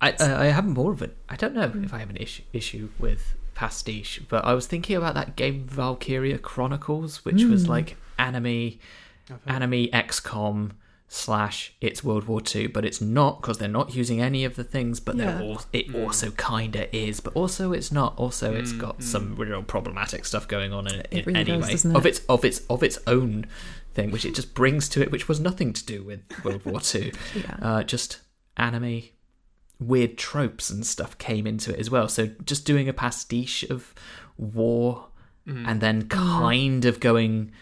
Speaker 1: I uh, I have more of an I don't know
Speaker 3: Mm.
Speaker 1: if I have an issue issue with pastiche, but I was thinking about that game Valkyria Chronicles, which was
Speaker 3: Mm.
Speaker 1: like anime anime XCOM slash it's World War Two, but it's not because they're not using any of the things. But they're
Speaker 3: Yeah.
Speaker 1: all it
Speaker 2: Mm.
Speaker 1: also kinda is, but also it's not. Also, it's got
Speaker 2: mm.
Speaker 1: some real problematic stuff going on in it,
Speaker 3: It really
Speaker 1: anyway
Speaker 3: doesn't
Speaker 1: of its of its of its own thing, which it just brings to it, which was nothing to do with World War Two.
Speaker 3: Yeah.
Speaker 1: Uh, just anime weird tropes and stuff came into it as well. So just doing a pastiche of war
Speaker 2: Mm.
Speaker 1: and then kind of going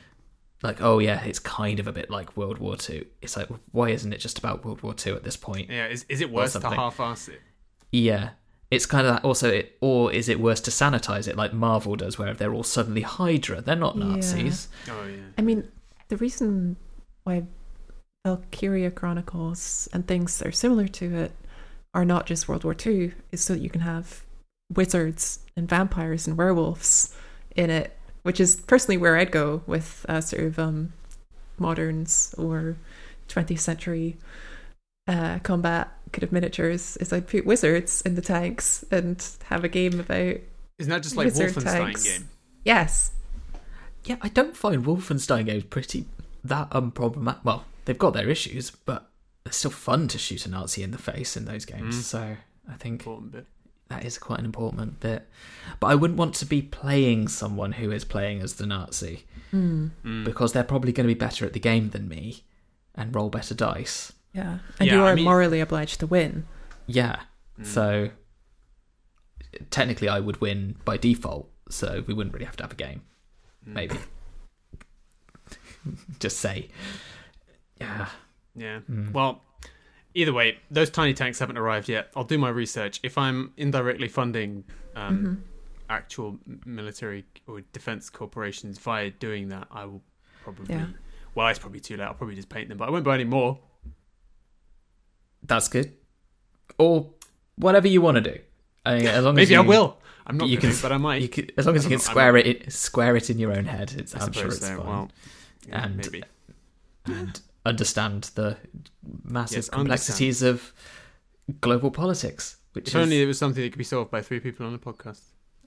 Speaker 1: like, oh yeah, it's kind of a bit like World War Two. It's like, why isn't it just about World War Two at this point?
Speaker 2: yeah, is is it worse to half-ass it?
Speaker 1: Yeah. It's kind of that also, it, or is it worse to sanitize it like Marvel does, where they're all suddenly Hydra? They're not
Speaker 3: Yeah.
Speaker 1: Nazis.
Speaker 2: Oh yeah.
Speaker 3: I mean, the reason why Valkyria Chronicles and things that are similar to it are not just World War II is so that you can have wizards and vampires and werewolves in it, which is personally where I'd go with uh, sort of um, moderns or 20th century uh, combat kind of miniatures. Is I'd put wizards in the tanks and have a game about
Speaker 2: Isn't that just like
Speaker 3: Wizard
Speaker 2: Wolfenstein
Speaker 3: tanks.
Speaker 2: game?
Speaker 3: yes,
Speaker 1: Yeah, I don't find Wolfenstein games pretty that unproblematic. Well, they've got their issues, but it's still fun to shoot a Nazi in the face in those games.
Speaker 2: Mm.
Speaker 1: So I think that is quite an important bit. But I wouldn't want to be playing someone who is playing as the Nazi
Speaker 3: mm,
Speaker 2: Mm.
Speaker 1: because they're probably going to be better at the game than me and roll better dice.
Speaker 3: yeah, and
Speaker 2: Yeah,
Speaker 3: you
Speaker 2: I
Speaker 3: are
Speaker 2: mean-
Speaker 3: morally obliged to win.
Speaker 1: Yeah.
Speaker 2: Mm.
Speaker 1: So technically, I would win by default. So we wouldn't really have to have a game.
Speaker 2: Mm.
Speaker 1: Maybe. Just say. Yeah.
Speaker 2: Yeah.
Speaker 1: Mm.
Speaker 2: Well, either way, those tiny tanks haven't arrived yet. I'll do my research. If I'm indirectly funding um,
Speaker 3: Mhm.
Speaker 2: actual military or defense corporations via doing that, I will probably.
Speaker 3: Yeah.
Speaker 2: Well, it's probably too late. I'll probably just paint them, but I won't buy any more.
Speaker 1: That's good. Or whatever you want to do. I mean, as long as
Speaker 2: Maybe
Speaker 1: you,
Speaker 2: I will. I'm not
Speaker 1: you
Speaker 2: going
Speaker 1: can-
Speaker 2: to, but I might.
Speaker 1: You can, as long as you
Speaker 2: I'm
Speaker 1: can
Speaker 2: not- I'm
Speaker 1: square it, it, square it in your own head. It's,
Speaker 2: I
Speaker 1: I'm sure it's
Speaker 2: so.
Speaker 1: fine.
Speaker 2: Well, yeah,
Speaker 1: And-
Speaker 2: maybe.
Speaker 1: and understand the massive
Speaker 2: Yes,
Speaker 1: complexities of global politics, which
Speaker 2: If
Speaker 1: is
Speaker 2: only it was something that could be solved by three people on a podcast.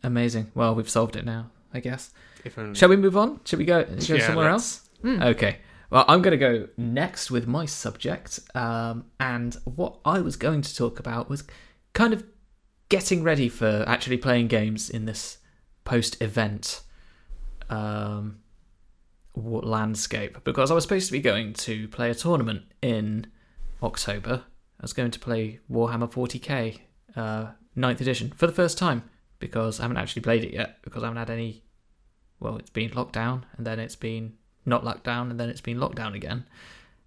Speaker 1: amazing. Well, we've solved it now, I guess.
Speaker 2: If only.
Speaker 1: Shall we move on? Should we go, go
Speaker 2: Yeah,
Speaker 1: somewhere
Speaker 2: let's-
Speaker 1: else?
Speaker 3: Mm.
Speaker 1: Okay. Well, I'm going to go next with my subject. Um, and what I was going to talk about was kind of getting ready for actually playing games in this post event um, wa- landscape. Because I was supposed to be going to play a tournament in October. I was going to play Warhammer 40k, uh, 9th edition, for the first time. Because I haven't actually played it yet. Because I haven't had any. Well, it's been locked down, and then it's been not locked down, and then it's been locked down again.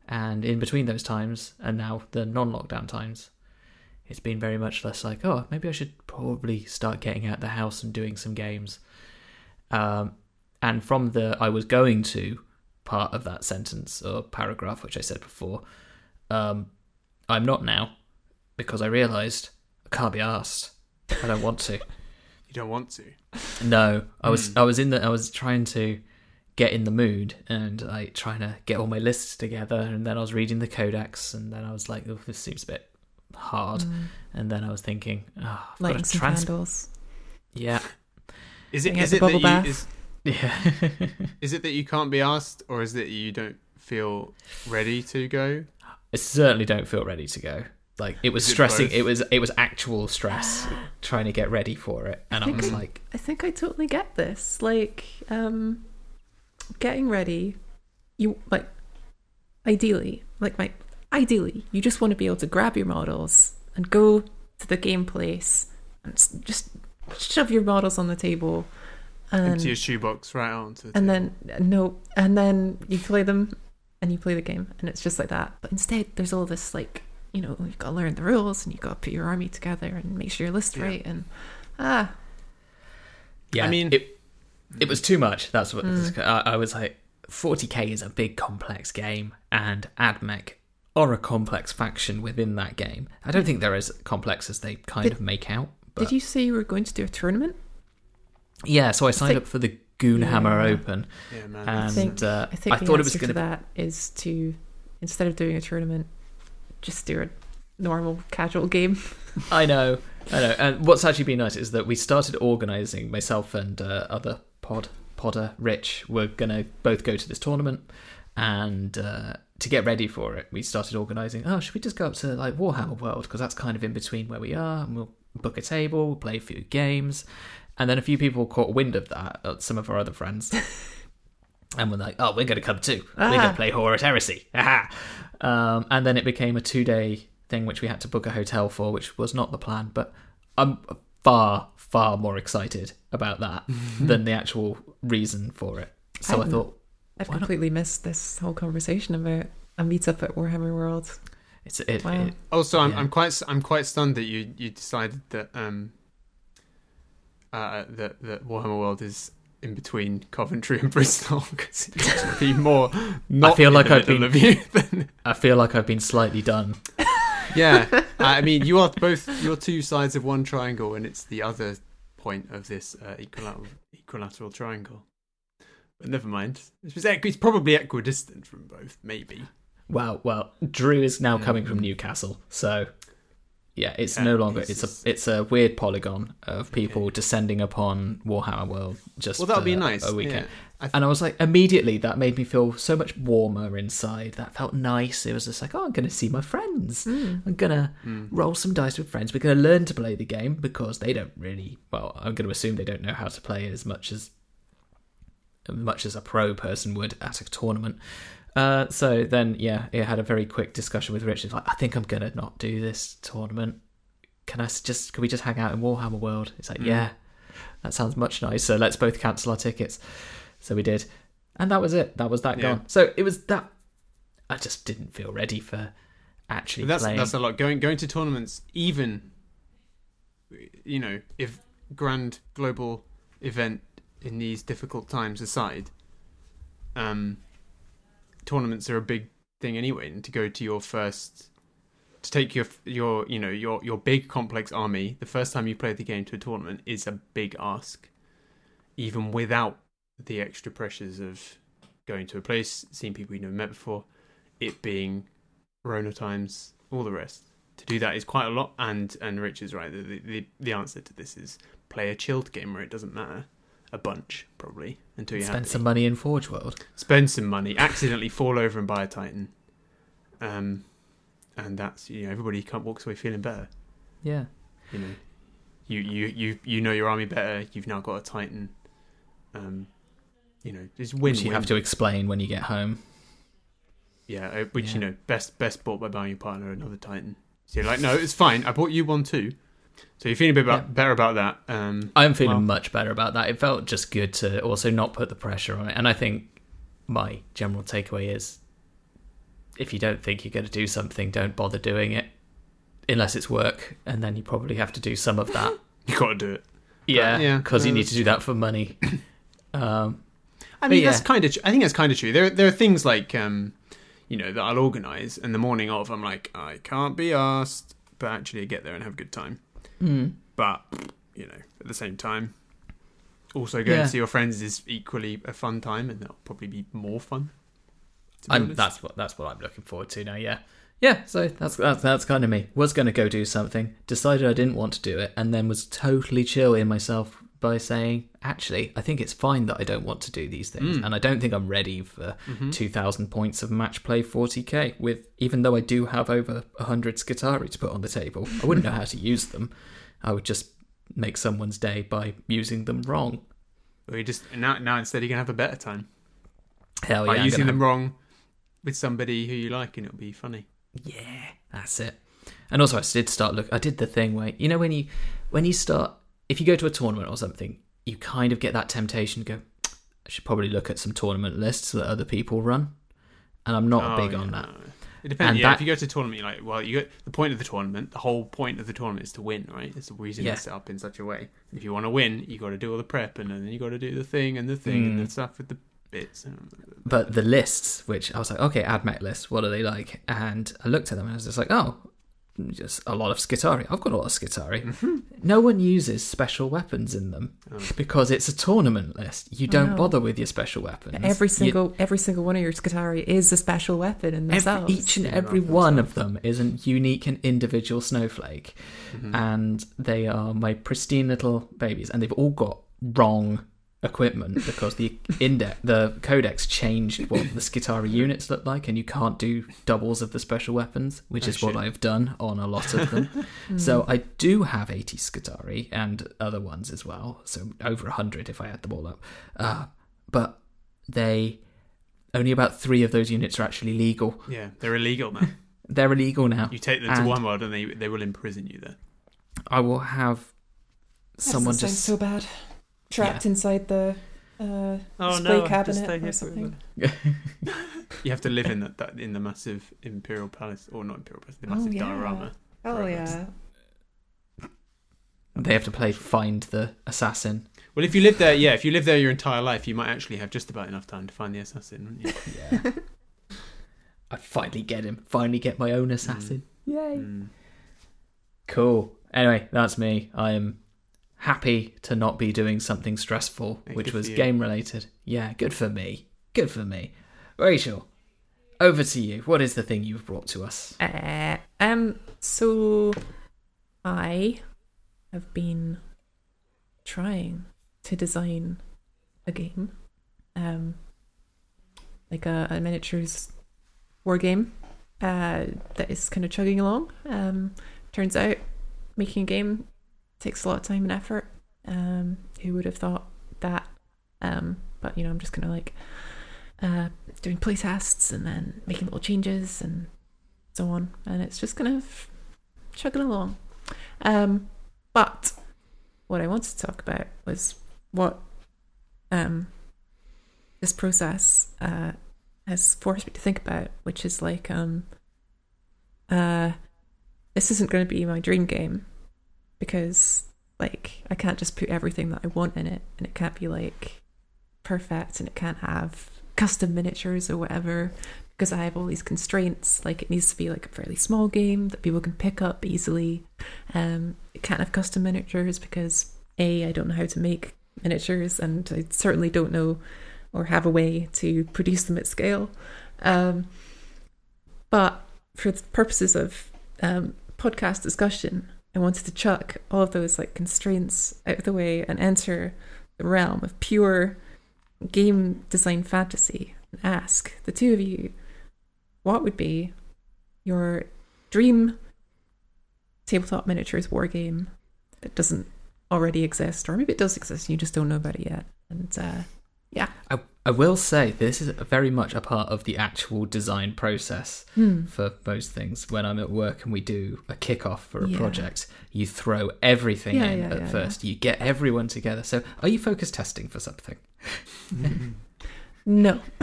Speaker 1: And in between those times, and now the non lockdown times, it's been very much less like, oh, maybe I should probably start getting out the house and doing some games. Um, and from the I was going to part of that sentence or paragraph, which I said before, um, I'm not now because I realised I can't be asked. I don't want to.
Speaker 2: You don't want to.
Speaker 1: No, I was
Speaker 2: Hmm.
Speaker 1: I was in the I was trying to get in the mood and like trying to get all my lists together and then I was reading the codex and then I was like, oh, this seems a bit hard.
Speaker 3: Mm.
Speaker 1: And then I was thinking, oh, I've
Speaker 3: Lighting
Speaker 1: got to trans-
Speaker 3: candles.
Speaker 1: Yeah,
Speaker 2: Is it?
Speaker 3: Bring out
Speaker 2: Is
Speaker 3: the
Speaker 2: it that
Speaker 3: bubble
Speaker 2: you?
Speaker 3: bath.
Speaker 2: Is,
Speaker 1: yeah.
Speaker 2: is it that you can't be asked, or is it that you don't feel ready to go?
Speaker 1: I certainly don't feel ready to go. Like it was
Speaker 2: it
Speaker 1: stressing.
Speaker 2: both?
Speaker 1: It, was it was actual stress trying to get ready for it, and I,
Speaker 3: think
Speaker 1: was
Speaker 3: I-
Speaker 1: like,
Speaker 3: I think I totally get this. Like, um, getting ready, you like, ideally, like my ideally, you just want to be able to grab your models and go to the game place and just shove your models on the table, and
Speaker 2: Empty your shoebox right onto. The
Speaker 3: and
Speaker 2: table.
Speaker 3: then no, and then you play them and you play the game, and it's just like that. But instead, there's all this like you know, you've got to learn the rules and you've got to put your army together and make sure your list
Speaker 2: Yeah.
Speaker 3: right. And ah,
Speaker 1: Yeah,
Speaker 2: I mean-
Speaker 1: it it was too much. That's what
Speaker 3: Mm.
Speaker 1: I, I was like. 40k is a big complex game, and AdMech are a complex faction within that game. I don't think they're as complex as they kind
Speaker 3: Did-
Speaker 1: of make out. But
Speaker 3: did you say you were going to do a tournament?
Speaker 1: Yeah, so I signed
Speaker 3: think-
Speaker 1: up for the Goonhammer
Speaker 3: Yeah.
Speaker 1: Open,
Speaker 2: Yeah, man.
Speaker 1: and
Speaker 3: think-
Speaker 1: uh,
Speaker 3: I think
Speaker 1: I
Speaker 3: the
Speaker 1: thought it was
Speaker 3: answer
Speaker 1: going
Speaker 3: to that is to instead of doing a tournament, just do a normal casual game.
Speaker 1: I know, I know. And what's actually been nice is that we started organising. Myself and uh, other pod podder Rich were gonna both go to this tournament, and uh, to get ready for it, we started organising. Oh, should we just go up to like Warhammer World because that's kind of in between where we are, and we'll book a table, we'll play a few games, and then a few people caught wind of that. Uh, some of our other friends. And we're like, oh, we're going to come too. We're going
Speaker 3: Ah.
Speaker 1: to play Horus Heresy. Um, and then it became a two day thing, which we had to book a hotel for, which was not the plan. But I'm far, far more excited about that than the actual reason for it. So I,
Speaker 3: I'm-
Speaker 1: thought
Speaker 3: I've
Speaker 1: Why not?
Speaker 3: completely missed this whole conversation about a meetup at Warhammer World.
Speaker 1: it's it,
Speaker 3: Wow.
Speaker 1: it-
Speaker 2: Also, I'm,
Speaker 1: Yeah.
Speaker 2: I'm quite I'm quite stunned that you you decided that um uh that that Warhammer World is in between Coventry and Bristol because it would be more. Not
Speaker 1: feel like I've been-
Speaker 2: than
Speaker 1: I feel like I've been slightly done.
Speaker 2: yeah. I mean, you are both you're two sides of one triangle, and it's the other point of this uh, equilateral equilateral triangle. But never mind. It's, it's probably equidistant from both, maybe.
Speaker 1: Well, well, Drew is now
Speaker 2: Yeah.
Speaker 1: coming from Newcastle, so yeah, it's
Speaker 2: Yeah,
Speaker 1: no longer.
Speaker 2: it's
Speaker 1: It's
Speaker 2: just-
Speaker 1: a it's a weird polygon of people descending upon Warhammer World just
Speaker 2: Well, that would be nice.
Speaker 1: a weekend.
Speaker 2: Yeah. I th-
Speaker 1: And I was like, immediately that made me feel so much warmer inside. That felt nice. It was just like, oh, I'm going to see my friends.
Speaker 3: Mm.
Speaker 1: I'm going to
Speaker 2: Mm.
Speaker 1: roll some dice with friends. We're going to learn to play the game because they don't really, well, I'm going to assume they don't know how to play as much as as much as a pro person would at a tournament. Uh, so then, yeah, it had a very quick discussion with Richard. Like, I think I'm going to not do this tournament. Can I just, can we just hang out in Warhammer World? It's like,
Speaker 2: Mm.
Speaker 1: yeah, that sounds much nicer. Let's both cancel our tickets. So we did. And that was it. That was that
Speaker 2: Yeah.
Speaker 1: gone. So it was that. I just didn't feel ready for actually
Speaker 2: But that's
Speaker 1: playing.
Speaker 2: that's a lot. Going going to tournaments, even you know, if grand global event in these difficult times aside, um, tournaments are a big thing anyway. And to go to your first, to take your your you know your your big complex army, the first time you play the game to a tournament is a big ask, even without the extra pressures of going to a place, seeing people you've never met before, it being Rona times, all the rest. To do that is quite a lot, and and Rich is right. The the, the answer to this is play a chilled game where it doesn't matter a bunch probably until you
Speaker 1: spend some money in Forge World.
Speaker 2: spend some money, accidentally fall over and buy a Titan, um, and that's you know everybody can't walks away feeling better.
Speaker 1: Yeah.
Speaker 2: You know, you you you you know your army better. You've now got a Titan. Um, you know, it's win.
Speaker 1: Which you have to explain when you get home.
Speaker 2: Yeah, uh, which
Speaker 1: Yeah.
Speaker 2: you know, best best bought by buying your partner another Titan. So you're like, no, it's fine. I bought you one too. So you're feeling a bit about,
Speaker 1: Yeah.
Speaker 2: better about that. Um,
Speaker 1: I'm feeling
Speaker 2: Well-
Speaker 1: much better about that. It felt just good to also not put the pressure on it. And I think my general takeaway is if you don't think you're going to do something, don't bother doing it unless it's work. And then you probably have to do some of that.
Speaker 2: you got to do it.
Speaker 1: yeah.
Speaker 2: yeah,
Speaker 1: Because you need to do that for money. Um,
Speaker 2: I mean,
Speaker 1: yeah.
Speaker 2: that's kind of. I think that's kind of true. There, there are things like, um, you know, that I'll organise, and the morning of, I'm like, I can't be asked, but actually, I get there and have a good time.
Speaker 1: Mm,
Speaker 2: But you know, at the same time, also going
Speaker 1: Yeah.
Speaker 2: to see your friends is equally a fun time, and that'll probably be more fun. to be
Speaker 1: I'm, that's what that's what I'm looking forward to now. Yeah, yeah. So that's that's, that's kind of me. Was going to go do something, decided I didn't want to do it, and then was totally chill in myself by saying, actually, I think it's fine that I don't want to do these things,
Speaker 2: Mm.
Speaker 1: and I don't think I'm ready for
Speaker 2: Mhm.
Speaker 1: 2,000 points of match play 40k. With even though I do have over 100 Skitarii to put on the table, I wouldn't know how to use them. I would just make someone's day by using them wrong.
Speaker 2: Or you just now, now instead, you're gonna have a better time
Speaker 1: Hell
Speaker 2: by
Speaker 1: yeah! I'm
Speaker 2: using them wrong with somebody who you like, and it'll be funny.
Speaker 1: Yeah, that's it. And also, I did start look. I did the thing where you know when you when you start if you go to a tournament or something, you kind of get that temptation to go. I should probably look at some tournament lists that other people run, and I'm not
Speaker 2: Oh,
Speaker 1: big
Speaker 2: yeah,
Speaker 1: on that.
Speaker 2: It depends.
Speaker 1: And
Speaker 2: yeah,
Speaker 1: that-
Speaker 2: if you go to a tournament, you're like, well, you go, the point of the tournament, the whole point of the tournament is to win, right? It's the reason
Speaker 1: Yeah.
Speaker 2: it's set up in such a way. If you want to win, you got to do all the prep, and then you got to do the thing and the thing and
Speaker 1: Mm.
Speaker 2: the stuff with the bits.
Speaker 1: But the lists, which I was like, okay, AdMech lists, what are they like? And I looked at them and I was just like, oh, just a lot of Skitarii. I've got a lot of Skitarii.
Speaker 2: Mm-hmm.
Speaker 1: No one uses special weapons in them
Speaker 2: Oh.
Speaker 1: because it's a tournament list. You don't
Speaker 3: know.
Speaker 1: bother with your special weapons.
Speaker 3: Every
Speaker 1: You-
Speaker 3: single every single one of your Skitarii is a special weapon in
Speaker 1: every,
Speaker 3: themselves.
Speaker 1: each and every one
Speaker 2: themselves.
Speaker 1: of them is a unique and individual snowflake.
Speaker 2: Mhm.
Speaker 1: and they are my pristine little babies, and they've all got wrong equipment because the index, the codex changed what the Skitarii units look like, and you can't do doubles of the special weapons, which
Speaker 2: Oh,
Speaker 1: is what. I've done on a lot of them.
Speaker 3: Hmm.
Speaker 1: So I do have 80 Skitarii and other ones as well, so over 100 if I add them all up. Uh, but they only about three of those units are actually legal.
Speaker 2: yeah, they're illegal now.
Speaker 1: They're illegal now.
Speaker 2: You take them to one world, and they they will imprison you there.
Speaker 1: I will have
Speaker 3: That
Speaker 1: someone just
Speaker 3: so bad. Trapped inside the uh, display cabinet or something.
Speaker 2: You have to live in that, that in the massive imperial palace, or not imperial palace, the
Speaker 3: Oh,
Speaker 2: massive
Speaker 3: yeah.
Speaker 2: diorama.
Speaker 3: Oh
Speaker 2: Forever.
Speaker 3: yeah.
Speaker 1: They have to play find the assassin.
Speaker 2: Well, if you live there, yeah, if you live there your entire life, you might actually have just about enough time to find the assassin, wouldn't you?
Speaker 1: Yeah. I finally get him. Finally get my own assassin. Yay.
Speaker 2: Mm.
Speaker 1: Cool. Anyway, that's me. I am happy to not be doing something stressful,
Speaker 2: Yeah,
Speaker 1: which was game related. Yeah, good for me. Good for me. Rachel, over to you. What is the thing you've brought to us?
Speaker 3: Uh, um. So, I have been trying to design a game, um, like a, a miniatures war game, uh, that is kind of chugging along. Um, turns out making a game takes a lot of time and effort. Um, who would have thought that? Um, but you know, I'm just kind of like uh, doing playtests and then making little changes and so on, and it's just kind of chugging along. Um, but what I wanted to talk about was what um, this process uh, has forced me to think about, which is like, um, uh, this isn't going to be my dream game because, like, I can't just put everything that I want in it, and it can't be like perfect, and it can't have custom miniatures or whatever because I have all these constraints. Like it needs to be like a fairly small game that people can pick up easily. Um, it can't have custom miniatures because a I don't know how to make miniatures, and I certainly don't know or have a way to produce them at scale. Um, but for the purposes of um, podcast discussion, I wanted to chuck all of those like constraints out of the way and enter the realm of pure game design fantasy and ask the two of you what would be your dream tabletop miniatures war game that doesn't already exist, or maybe it does exist and you just don't know about it yet. And uh,
Speaker 1: I, I will say this is very much a part of the actual design process
Speaker 3: hmm,
Speaker 1: for most things. When I'm at work and we do a kickoff for a
Speaker 3: Yeah.
Speaker 1: project, you throw everything
Speaker 3: Yeah,
Speaker 1: in
Speaker 3: yeah,
Speaker 1: at first. You get everyone together. So, are you focus testing for something?
Speaker 3: no.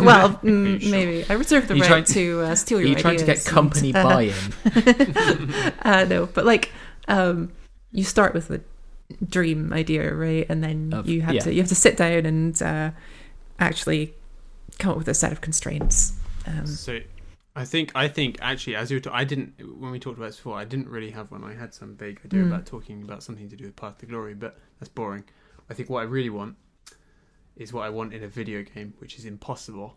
Speaker 3: well,
Speaker 2: Are
Speaker 3: mm,
Speaker 2: sure?
Speaker 3: maybe I reserve the right
Speaker 1: trying-
Speaker 3: to uh, steal
Speaker 1: Are
Speaker 3: your
Speaker 1: you trying to get
Speaker 3: ideas and,
Speaker 1: company
Speaker 3: uh,
Speaker 1: buy-in?
Speaker 3: uh, no, but like um, you start with a dream idea, right, and then
Speaker 1: Of-
Speaker 3: you have
Speaker 1: yeah.
Speaker 3: to you have to sit down and uh, actually come up with a set of constraints. Um,
Speaker 2: So, I think I think actually, as you were, ta- I didn't when we talked about this before, I didn't really have one. I had some vague idea
Speaker 3: Mm.
Speaker 2: about talking about something to do with Path to Glory, but that's boring. I think what I really want is what I want in a video game, which is impossible.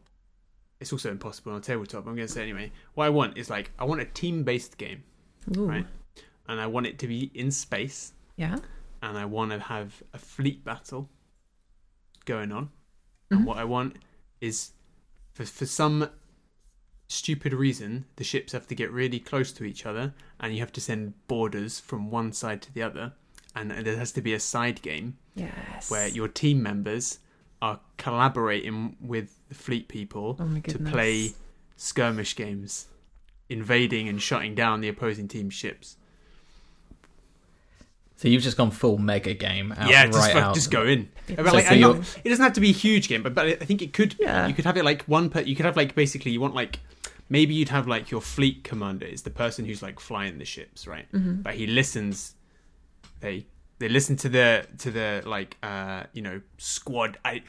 Speaker 2: It's also impossible on a tabletop. I'm going to say anyway. What I want is like I want a team-based game,
Speaker 3: ooh,
Speaker 2: Right. and I want it to be in space,
Speaker 3: yeah.
Speaker 2: And I want to have a fleet battle going on.
Speaker 3: Mhm.
Speaker 2: And what I want is for for some stupid reason, the ships have to get really close to each other, and you have to send borders from one side to the other, and there has to be a side game
Speaker 3: Yes.
Speaker 2: where your team members are collaborating with the fleet people
Speaker 3: oh
Speaker 2: to play skirmish games, invading and shutting down the opposing team's ships.
Speaker 1: So you've just gone full mega game out
Speaker 2: yeah,
Speaker 1: right
Speaker 2: just, fuck-
Speaker 1: out.
Speaker 2: just go in. But
Speaker 1: So
Speaker 2: like,
Speaker 1: for
Speaker 2: not- it doesn't have to be a huge game, but, but I think it could.
Speaker 3: Yeah.
Speaker 2: You could have it like one per. You could have like basically you want like maybe you'd have like your fleet commander is the person who's like flying the ships, right?
Speaker 3: Mm-hmm.
Speaker 2: But he listens. They they listen to the to the like uh you know squad I,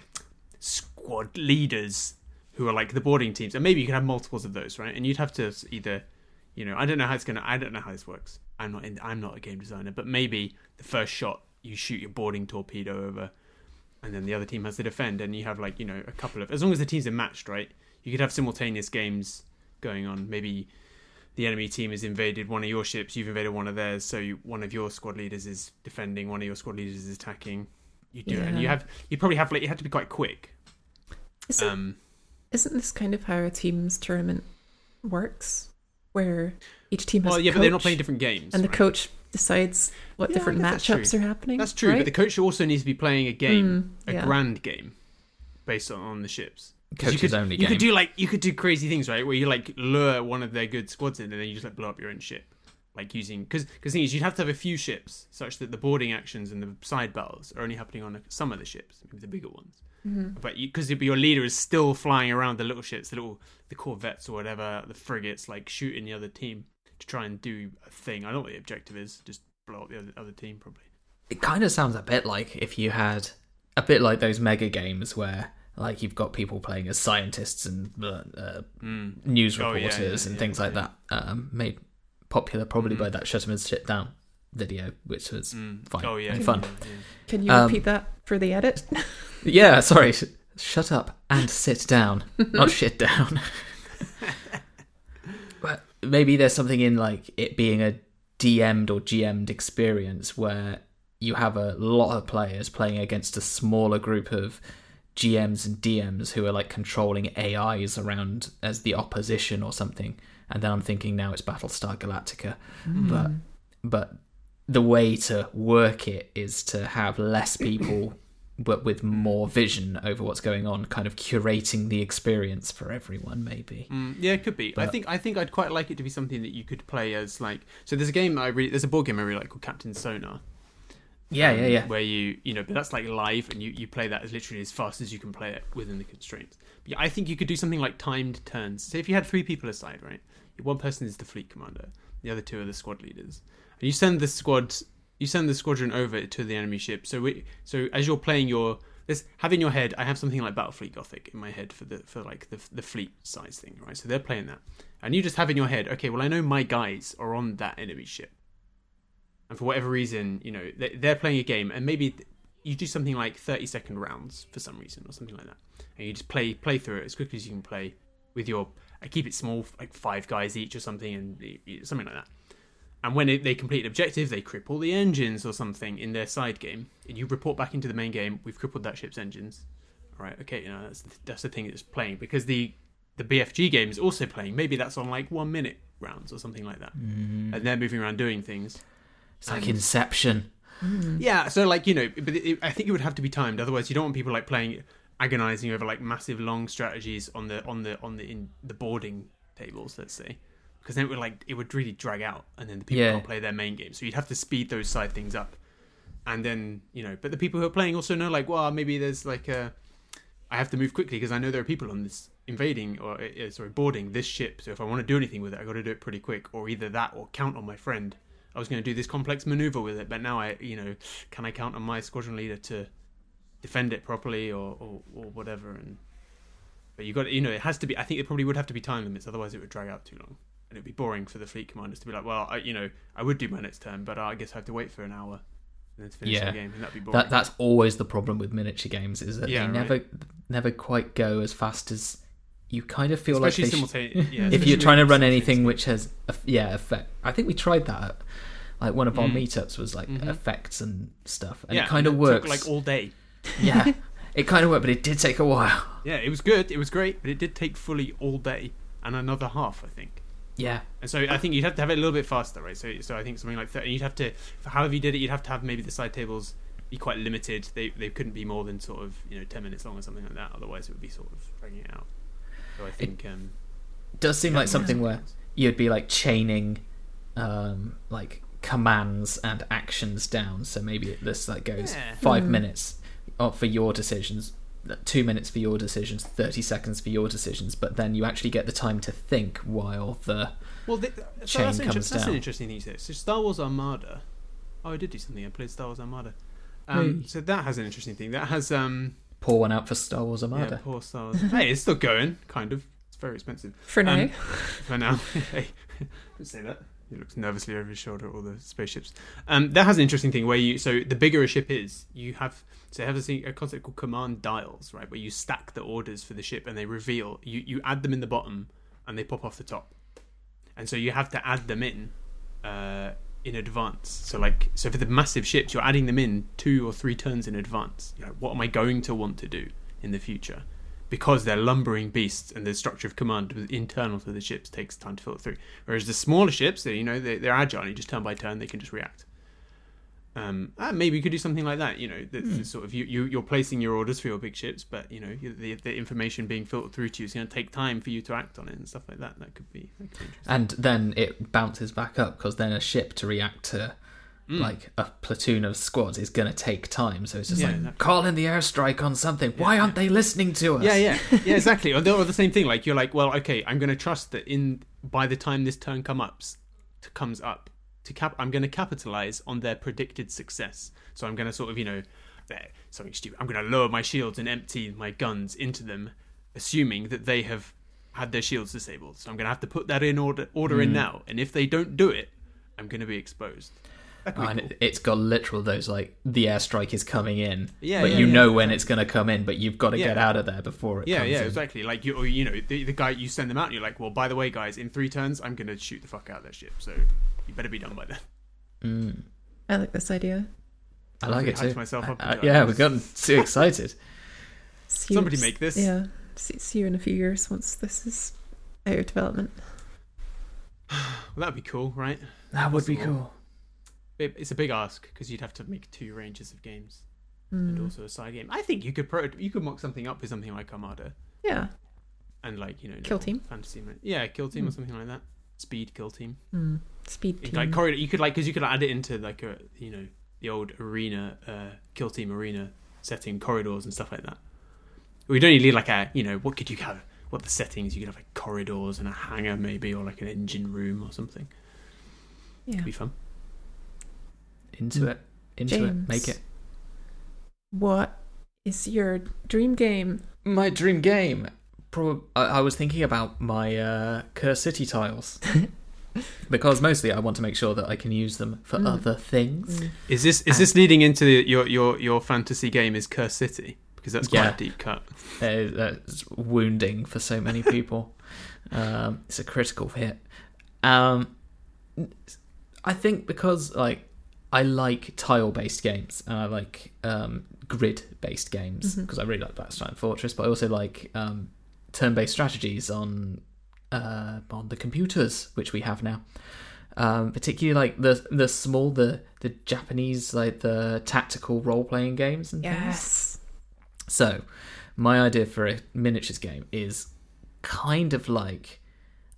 Speaker 2: squad leaders who are like the boarding teams, and maybe you could have multiples of those, right? And you'd have to either, you know, I don't know how it's gonna, I don't know how this works. I'm not in, I'm not a game designer, but maybe the first shot you shoot your boarding torpedo over, and then the other team has to defend, and you have like you know a couple of as long as the teams are matched, right? You could have simultaneous games going on. Maybe the enemy team has invaded one of your ships, you've invaded one of theirs, so you, one of your squad leaders is defending, one of your squad leaders is attacking. You do it, and you have you probably have like you have to be quite quick.
Speaker 3: Isn't,
Speaker 2: Um,
Speaker 3: isn't this kind of how a team's tournament works? Where each team has
Speaker 2: well,
Speaker 3: a
Speaker 2: yeah, but they're not playing different games,
Speaker 3: and the
Speaker 2: right?
Speaker 3: coach decides what
Speaker 2: Yeah,
Speaker 3: different matchups are happening.
Speaker 2: That's true,
Speaker 3: right?
Speaker 2: but the coach also needs to be playing a game,
Speaker 3: Mm,
Speaker 2: a grand game, based on, on the ships. 'Cause you
Speaker 1: Coaches
Speaker 2: could,
Speaker 1: only
Speaker 2: You could do like you could do crazy things, right? Where you like lure one of their good squads in, and then you just like blow up your own ship, like using because because the thing is you'd have to have a few ships such that the boarding actions and the side battles are only happening on some of the ships, maybe the bigger ones.
Speaker 3: Mm-hmm.
Speaker 2: But because your leader is still flying around the little ships, the little the corvettes or whatever, the frigates, like shooting the other team to try and do a thing. I don't know what the objective is. Just blow up the other, other team, probably.
Speaker 1: it kind of sounds a bit like if you had a bit like those mega games where like you've got people playing as scientists and uh, uh,
Speaker 2: Mm.
Speaker 1: news
Speaker 2: Oh, yeah,
Speaker 1: reporters
Speaker 2: yeah,
Speaker 1: and
Speaker 2: yeah,
Speaker 1: things like that um, made popular probably
Speaker 2: Mhm.
Speaker 1: by that Shutterman's shit down video which was
Speaker 2: Mm.
Speaker 1: fine
Speaker 2: Oh yeah,
Speaker 1: and fun
Speaker 2: yeah, yeah.
Speaker 3: Can you
Speaker 1: Um,
Speaker 3: repeat that for the edit?
Speaker 1: yeah sorry shut up and sit down not shit down but maybe there's something in like it being a DM'd or GM'd experience where you have a lot of players playing against a smaller group of GMs and DMs who are like controlling AIs around as the opposition or something. And then I'm thinking now it's Battlestar Galactica, but but the way to work it is to have less people but with more vision over what's going on, kind of curating the experience for everyone, maybe.
Speaker 2: Mm, yeah, it could be. I think I think I'd quite like it to be something that you could play as like. So there's a game I really there's a board game I really like called Captain Sonar.
Speaker 1: Yeah,
Speaker 2: um,
Speaker 1: yeah, yeah.
Speaker 2: Where you you know, but that's like live, and you you play that as literally as fast as you can play it within the constraints. But yeah, I think you could do something like timed turns. So if you had three people aside, right? One person is the fleet commander, the other two are the squad leaders, and you send the squad you send the squadron over to the enemy ship. So we, so as you're playing your this have in your head, I have something like Battlefleet Gothic in my head for the for like the the fleet size thing, right? So they're playing that, and you just have in your head, okay, well I know my guys are on that enemy ship, and for whatever reason, you know they- they're playing a game, and maybe you do something like thirty second rounds for some reason or something like that, and you just play play through it as quickly as you can play with your. I keep it small, like five guys each or something, and y- y- something like that. And when it, they complete an objective, they cripple the engines or something in their side game. And you report back into the main game, we've crippled that ship's engines. All right, okay, you know that's the, that's the thing that's playing because the the BFG game is also playing. Maybe that's on like one minute rounds or something like that, mm-hmm. and they're moving around doing things.
Speaker 1: It's like Inception. Mm-hmm.
Speaker 2: Yeah, so like you know, but it, I think it would have to be timed. Otherwise, you don't want people like playing agonizing over like massive long strategies on the on the on the in the boarding tables. Let's say, because then it would like it would really drag out, and then the people
Speaker 1: Yeah.
Speaker 2: can't play their main game. So you'd have to speed those side things up, and then you know, but the people who are playing also know like, well, maybe there's like a, I have to move quickly because I know there are people on this invading or uh, sorry boarding this ship. So if I want to do anything with it, I got to do it pretty quick, or either that or count on my friend. I was going to do this complex maneuver with it, but now I, you know, can I count on my squadron leader to defend it properly or, or, or whatever? And but you got, you know, it has to be. I think it probably would have to be time limits, otherwise it would drag out too long, and it'd be boring for the fleet commanders to be like, well, I, you know, I would do my next turn, but I guess I have to wait for an hour and then to finish
Speaker 1: Yeah.
Speaker 2: the game, and that'd be boring.
Speaker 1: That that's always the problem with miniature games is that
Speaker 2: Yeah,
Speaker 1: they
Speaker 2: right.
Speaker 1: never never quite go as fast as you kind of feel
Speaker 2: especially
Speaker 1: like they sh-
Speaker 2: simultaneous. Yeah,
Speaker 1: if you're trying to run anything which has yeah effect. I think we tried that. At, like one of our
Speaker 2: Mm.
Speaker 1: meetups was like
Speaker 2: Mhm.
Speaker 1: effects and stuff, and
Speaker 2: yeah,
Speaker 1: it kind of works.
Speaker 2: like all day.
Speaker 1: yeah, it kind of worked, but it did take a while.
Speaker 2: Yeah, it was good. It was great, but it did take fully all day and another half, I think.
Speaker 1: Yeah,
Speaker 2: And so I think you'd have to have it a little bit faster, right? So, so I think something like that. You'd have to, however you did it, you'd have to have maybe the side tables be quite limited. They they couldn't be more than sort of you know ten minutes long or something like that. Otherwise, it would be sort of dragging it out. So I think um,
Speaker 1: does seem like something where you'd be like chaining, um, like commands and actions down. So maybe this like goes
Speaker 2: Yeah.
Speaker 1: five
Speaker 3: Hmm.
Speaker 1: minutes for your decisions, two minutes for your decisions, thirty seconds for your decisions, but then you actually get the time to think while the
Speaker 2: Well, th- so
Speaker 1: Chain
Speaker 2: that's, inter-
Speaker 1: comes
Speaker 2: that's an interesting thing. to say. So Star Wars Armada. Oh, I did do something. I played Star Wars Armada. Um,
Speaker 3: Hey.
Speaker 2: So that has an interesting thing. That has um,
Speaker 1: pour one out for Star Wars
Speaker 2: yeah,
Speaker 1: Armada.
Speaker 2: poor Star Wars. hey, it's still going, kind of. It's very expensive
Speaker 3: For now.
Speaker 2: Um, for now. hey, don't say that. He looks nervously over his shoulder at all the spaceships. Um, that has an interesting thing where you. So the bigger a ship is, you have. So they have this a concept called command dials, right? Where you stack the orders for the ship and they reveal. You you add them in the bottom and they pop off the top, and so you have to add them in. Uh, in advance, so like, so for the massive ships, you're adding them in two or three turns in advance. You know, what am I going to want to do in the future? because they're lumbering beasts and the structure of command internal to the ships takes time to filter through. Whereas the smaller ships, they, you know, they, they're agile. You just turn by turn, they can just react. Um, ah, maybe you could do something like that. You know, that that sort of you, you you're placing your orders for your big ships, but you know the the information being filtered through to you is going to take time for you to act on it and stuff like that. That could be that could be interesting.
Speaker 1: And then it bounces back up because then a ship to react to
Speaker 2: Mm.
Speaker 1: like a platoon of squads is going to take time. So it's just
Speaker 2: Yeah,
Speaker 1: like
Speaker 2: exactly.
Speaker 1: call in the airstrike on something. Why aren't they listening to us?
Speaker 2: Yeah, yeah, yeah, exactly. Or the, or the same thing. Like you're like, well, okay, I'm going to trust that in by the time this turn come up, comes up, to cap, I'm going to capitalize on their predicted success. So I'm going to sort of, you know, something stupid. I'm going to lower my shields and empty my guns into them, assuming that they have had their shields disabled. So I'm going to have to put that in order order in
Speaker 1: Mm.
Speaker 2: now. And if they don't do it, I'm going to be exposed. Be
Speaker 1: And
Speaker 2: cool.
Speaker 1: it, it's got literal those like the airstrike is coming in,
Speaker 2: Yeah,
Speaker 1: but
Speaker 2: yeah,
Speaker 1: you
Speaker 2: yeah,
Speaker 1: know when it's going to come in, but you've got to get out of there before it
Speaker 2: Yeah,
Speaker 1: comes
Speaker 2: yeah,
Speaker 1: in.
Speaker 2: exactly. Like you, or, you know, the, the guy you send them out, and you're like, well, by the way, guys, in three turns, I'm gonna shoot the fuck out of that ship, so you better be done by then.
Speaker 1: Mm.
Speaker 3: I like this idea.
Speaker 1: I like it too.
Speaker 2: myself up
Speaker 1: Uh,
Speaker 2: with
Speaker 1: yeah, we've gotten too excited.
Speaker 3: See
Speaker 2: Somebody
Speaker 3: you-
Speaker 2: make this.
Speaker 3: Yeah. See, see you in a few years once this is out of development.
Speaker 2: Well, that'd be cool, right?
Speaker 1: That would be cool.
Speaker 2: It, it's a big ask because you'd have to make two ranges of games and
Speaker 3: Mm.
Speaker 2: also a side game. I think you could pro- you could mock something up with something like Armada
Speaker 3: Yeah.
Speaker 2: and like you know
Speaker 3: Kill Team?
Speaker 2: fantasy, yeah, kill team or
Speaker 3: Mm.
Speaker 2: something like that. Speed kill team.
Speaker 3: Mm. Speed team.
Speaker 2: like corridor you could like because you could add it into like a you know the old arena uh kill team arena setting corridors and stuff like that we don't need like a you know what could you have what the settings you could have like corridors and a hangar maybe or like an engine room or something
Speaker 3: yeah.
Speaker 2: It'd be fun
Speaker 1: Into it. Into it. Make it.
Speaker 3: What is your dream game?
Speaker 1: My dream game. Prob- I, I was thinking about my uh, Cursed City tiles. because mostly I want to make sure that I can use them for
Speaker 3: Mm.
Speaker 1: other things.
Speaker 3: Mm.
Speaker 2: is this is this leading into your your your fantasy game is Cursed City because that's quite
Speaker 1: Yeah.
Speaker 2: a deep cut
Speaker 1: Uh, that's wounding for so many people. um, it's a critical hit. Um, I think because like I like tile-based games and I like um, grid-based games
Speaker 3: Mhm.
Speaker 1: because I really like Blackstone Fortress, but I also like um, turn-based strategies on uh, on the computers which we have now. Um, particularly like the the small the the Japanese like the tactical role playing games and things.
Speaker 3: Yes.
Speaker 1: So, my idea for a miniatures game is kind of like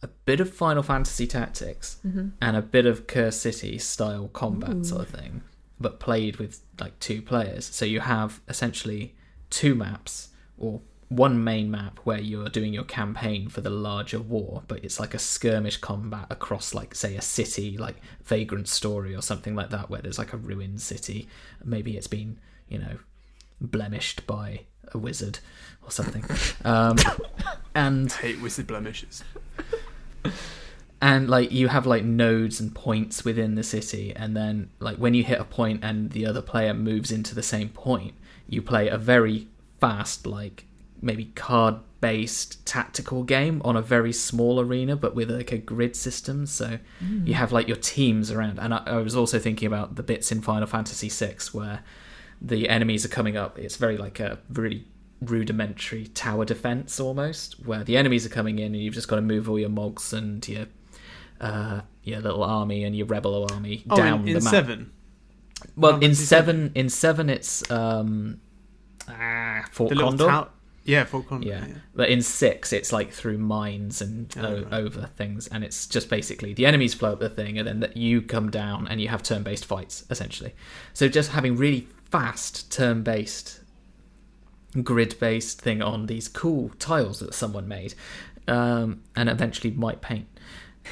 Speaker 1: a bit of Final Fantasy Tactics
Speaker 3: hmm
Speaker 1: and a bit of Cursed City style combat
Speaker 3: Ooh.
Speaker 1: sort of thing, but played with like two players. So you have essentially two maps or one main map where you're doing your campaign for the larger war, but it's like a skirmish combat across like say a city like Vagrant Story or something like that where there's like a ruined city. Maybe it's been, you know, blemished by a wizard or something. Um, and
Speaker 2: I hate wizard blemishes
Speaker 1: and like you have like nodes and points within the city and then like when you hit a point and the other player moves into the same point you play a very fast like maybe card based tactical game on a very small arena but with like a grid system. So you have like your teams around. And I, I was also thinking about the bits in final fantasy VI where the enemies are coming up. It's very like a really rudimentary tower defense almost where the enemies are coming in and you've just got to move all your mogs and your uh your little army and your rebel army
Speaker 2: oh
Speaker 1: down
Speaker 2: in,
Speaker 1: the
Speaker 2: in
Speaker 1: map.
Speaker 2: seven.
Speaker 1: Well
Speaker 2: Final
Speaker 1: in
Speaker 2: Fantasy
Speaker 1: seven. in seven it's um ah, fort
Speaker 2: the
Speaker 1: condor
Speaker 2: yeah Fort Condor
Speaker 1: Yeah.
Speaker 2: yeah.
Speaker 1: but in six, it's like through mines and
Speaker 2: Oh,
Speaker 1: o-
Speaker 2: right.
Speaker 1: over things, and it's just basically the enemies float up the thing, and then that you come down and you have turn-based fights essentially. So just having really fast turn-based grid-based thing on these cool tiles that someone made, um, and eventually might paint.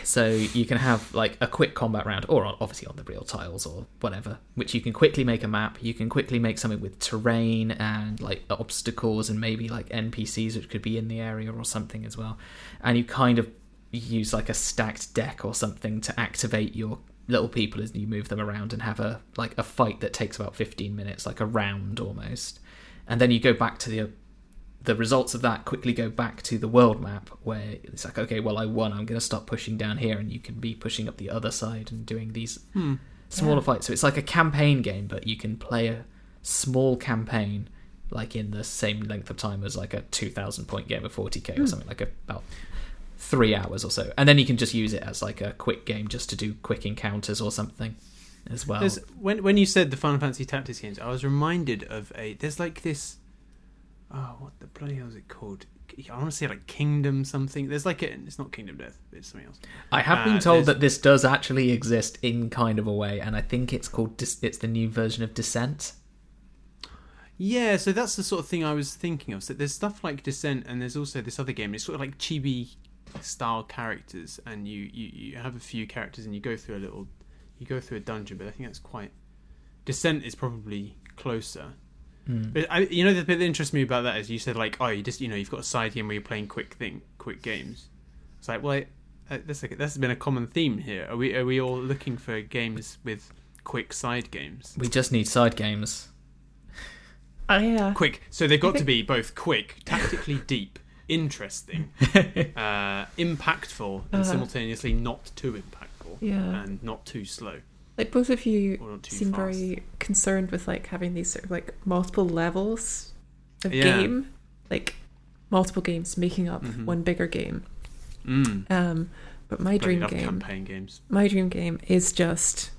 Speaker 1: So you can have like a quick combat round, or on, obviously on the real tiles or whatever, which you can quickly make a map. You can quickly make something with terrain and like obstacles and maybe like NPCs which could be in the area or something as well. And you kind of use like a stacked deck or something to activate your little people as you move them around and have a like a fight that takes about 15 minutes like a round almost and then you go back to the the results of that quickly go back to the world map where it's like okay well i won i'm going to stop pushing down here and you can be pushing up the other side and doing these
Speaker 2: Hmm.
Speaker 1: smaller
Speaker 3: Yeah.
Speaker 1: fights so it's like a campaign game but you can play a small campaign like in the same length of time as like a 2000 point game of 40k or
Speaker 3: Hmm.
Speaker 1: something like about three hours or so and then you can just use it as like a quick game just to do quick encounters or something as well
Speaker 2: There's, when when you said the Final Fantasy Tactics games, I was reminded of a. There's like this. Oh, what the bloody hell is it called? I want to say like Kingdom something. There's like a. It's not Kingdom Death. It's something else.
Speaker 1: I have
Speaker 2: Uh,
Speaker 1: been told that this does actually exist in kind of a way, and I think it's called. Dis- it's the new version of Descent.
Speaker 2: Yeah, so that's the sort of thing I was thinking of. So there's stuff like Descent, and there's also this other game. It's sort of like chibi style characters, and you, you you have a few characters, and you go through a little, you go through a dungeon. But I think that's quite. Descent is probably closer. But I, you know, the bit that interests me about that is you said like, oh, you just you know you've got a side game where you're playing quick thing, quick games. It's like, well, uh, that's like, that's been a common theme here. Are we are we all looking for games with quick side games?
Speaker 1: We just need side games.
Speaker 3: Oh yeah.
Speaker 2: quick. So they've got to be both quick, tactically deep, interesting, uh, impactful, and
Speaker 3: Uh-huh.
Speaker 2: simultaneously not too impactful
Speaker 3: Yeah.
Speaker 2: and not too slow
Speaker 3: Like both of you
Speaker 2: or not too
Speaker 3: seem
Speaker 2: fast.
Speaker 3: very concerned with like having these sort of like multiple levels of
Speaker 2: Yeah.
Speaker 3: game, like multiple games making up
Speaker 2: Mhm.
Speaker 3: one bigger game.
Speaker 2: Mm.
Speaker 3: Um, but my dream game,
Speaker 2: campaign games.
Speaker 3: my dream game is just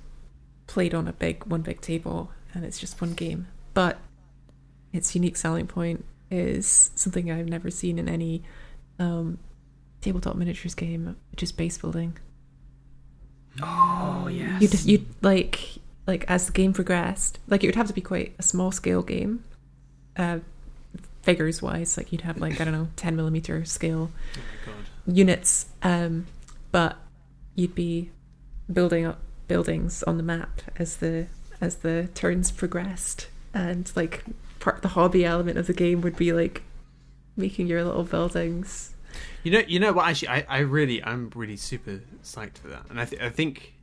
Speaker 3: played on a big one big table, and it's just one game. But its unique selling point is something I've never seen in any um, tabletop miniatures game, which is base building.
Speaker 1: Oh yeah.
Speaker 3: You'd, you'd like like as the game progressed, like it would have to be quite a small scale game, uh, figures wise. Like you'd have like I don't know, ten millimeter scale
Speaker 2: Oh
Speaker 3: units, um, but you'd be building up buildings on the map as the as the turns progressed, and like part the hobby element of the game would be like making your little buildings.
Speaker 2: You know, you know what? Actually, I, I really, I'm really super psyched for that, and I, th- I think,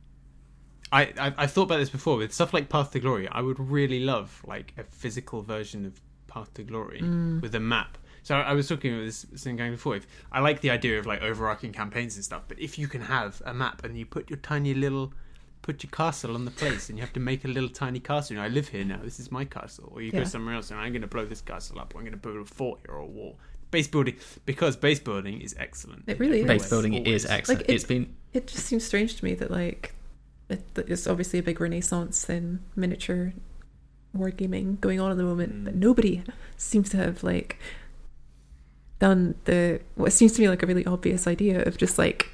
Speaker 2: I, I, I've thought about this before with stuff like Path to Glory. I would really love like a physical version of Path to Glory mm. with a map. So I was talking about this thing going before. If, I like the idea of like overarching campaigns and stuff, but if you can have a map and you put your tiny little, put your castle on the place, and you have to make a little tiny castle. You know, I live here now. This is my castle. Or you go somewhere else, and I'm going to blow this castle up. Or I'm going to build a fort here or a wall. Base building because base building is excellent.
Speaker 3: It really is.
Speaker 1: Base building
Speaker 2: always.
Speaker 1: is excellent.
Speaker 3: Like it,
Speaker 1: it's been
Speaker 3: It just seems strange to me that like it, that it's obviously a big renaissance in miniature wargaming going on at the moment,
Speaker 2: Mm.
Speaker 3: but nobody seems to have like done the what seems to me like a really obvious idea of just like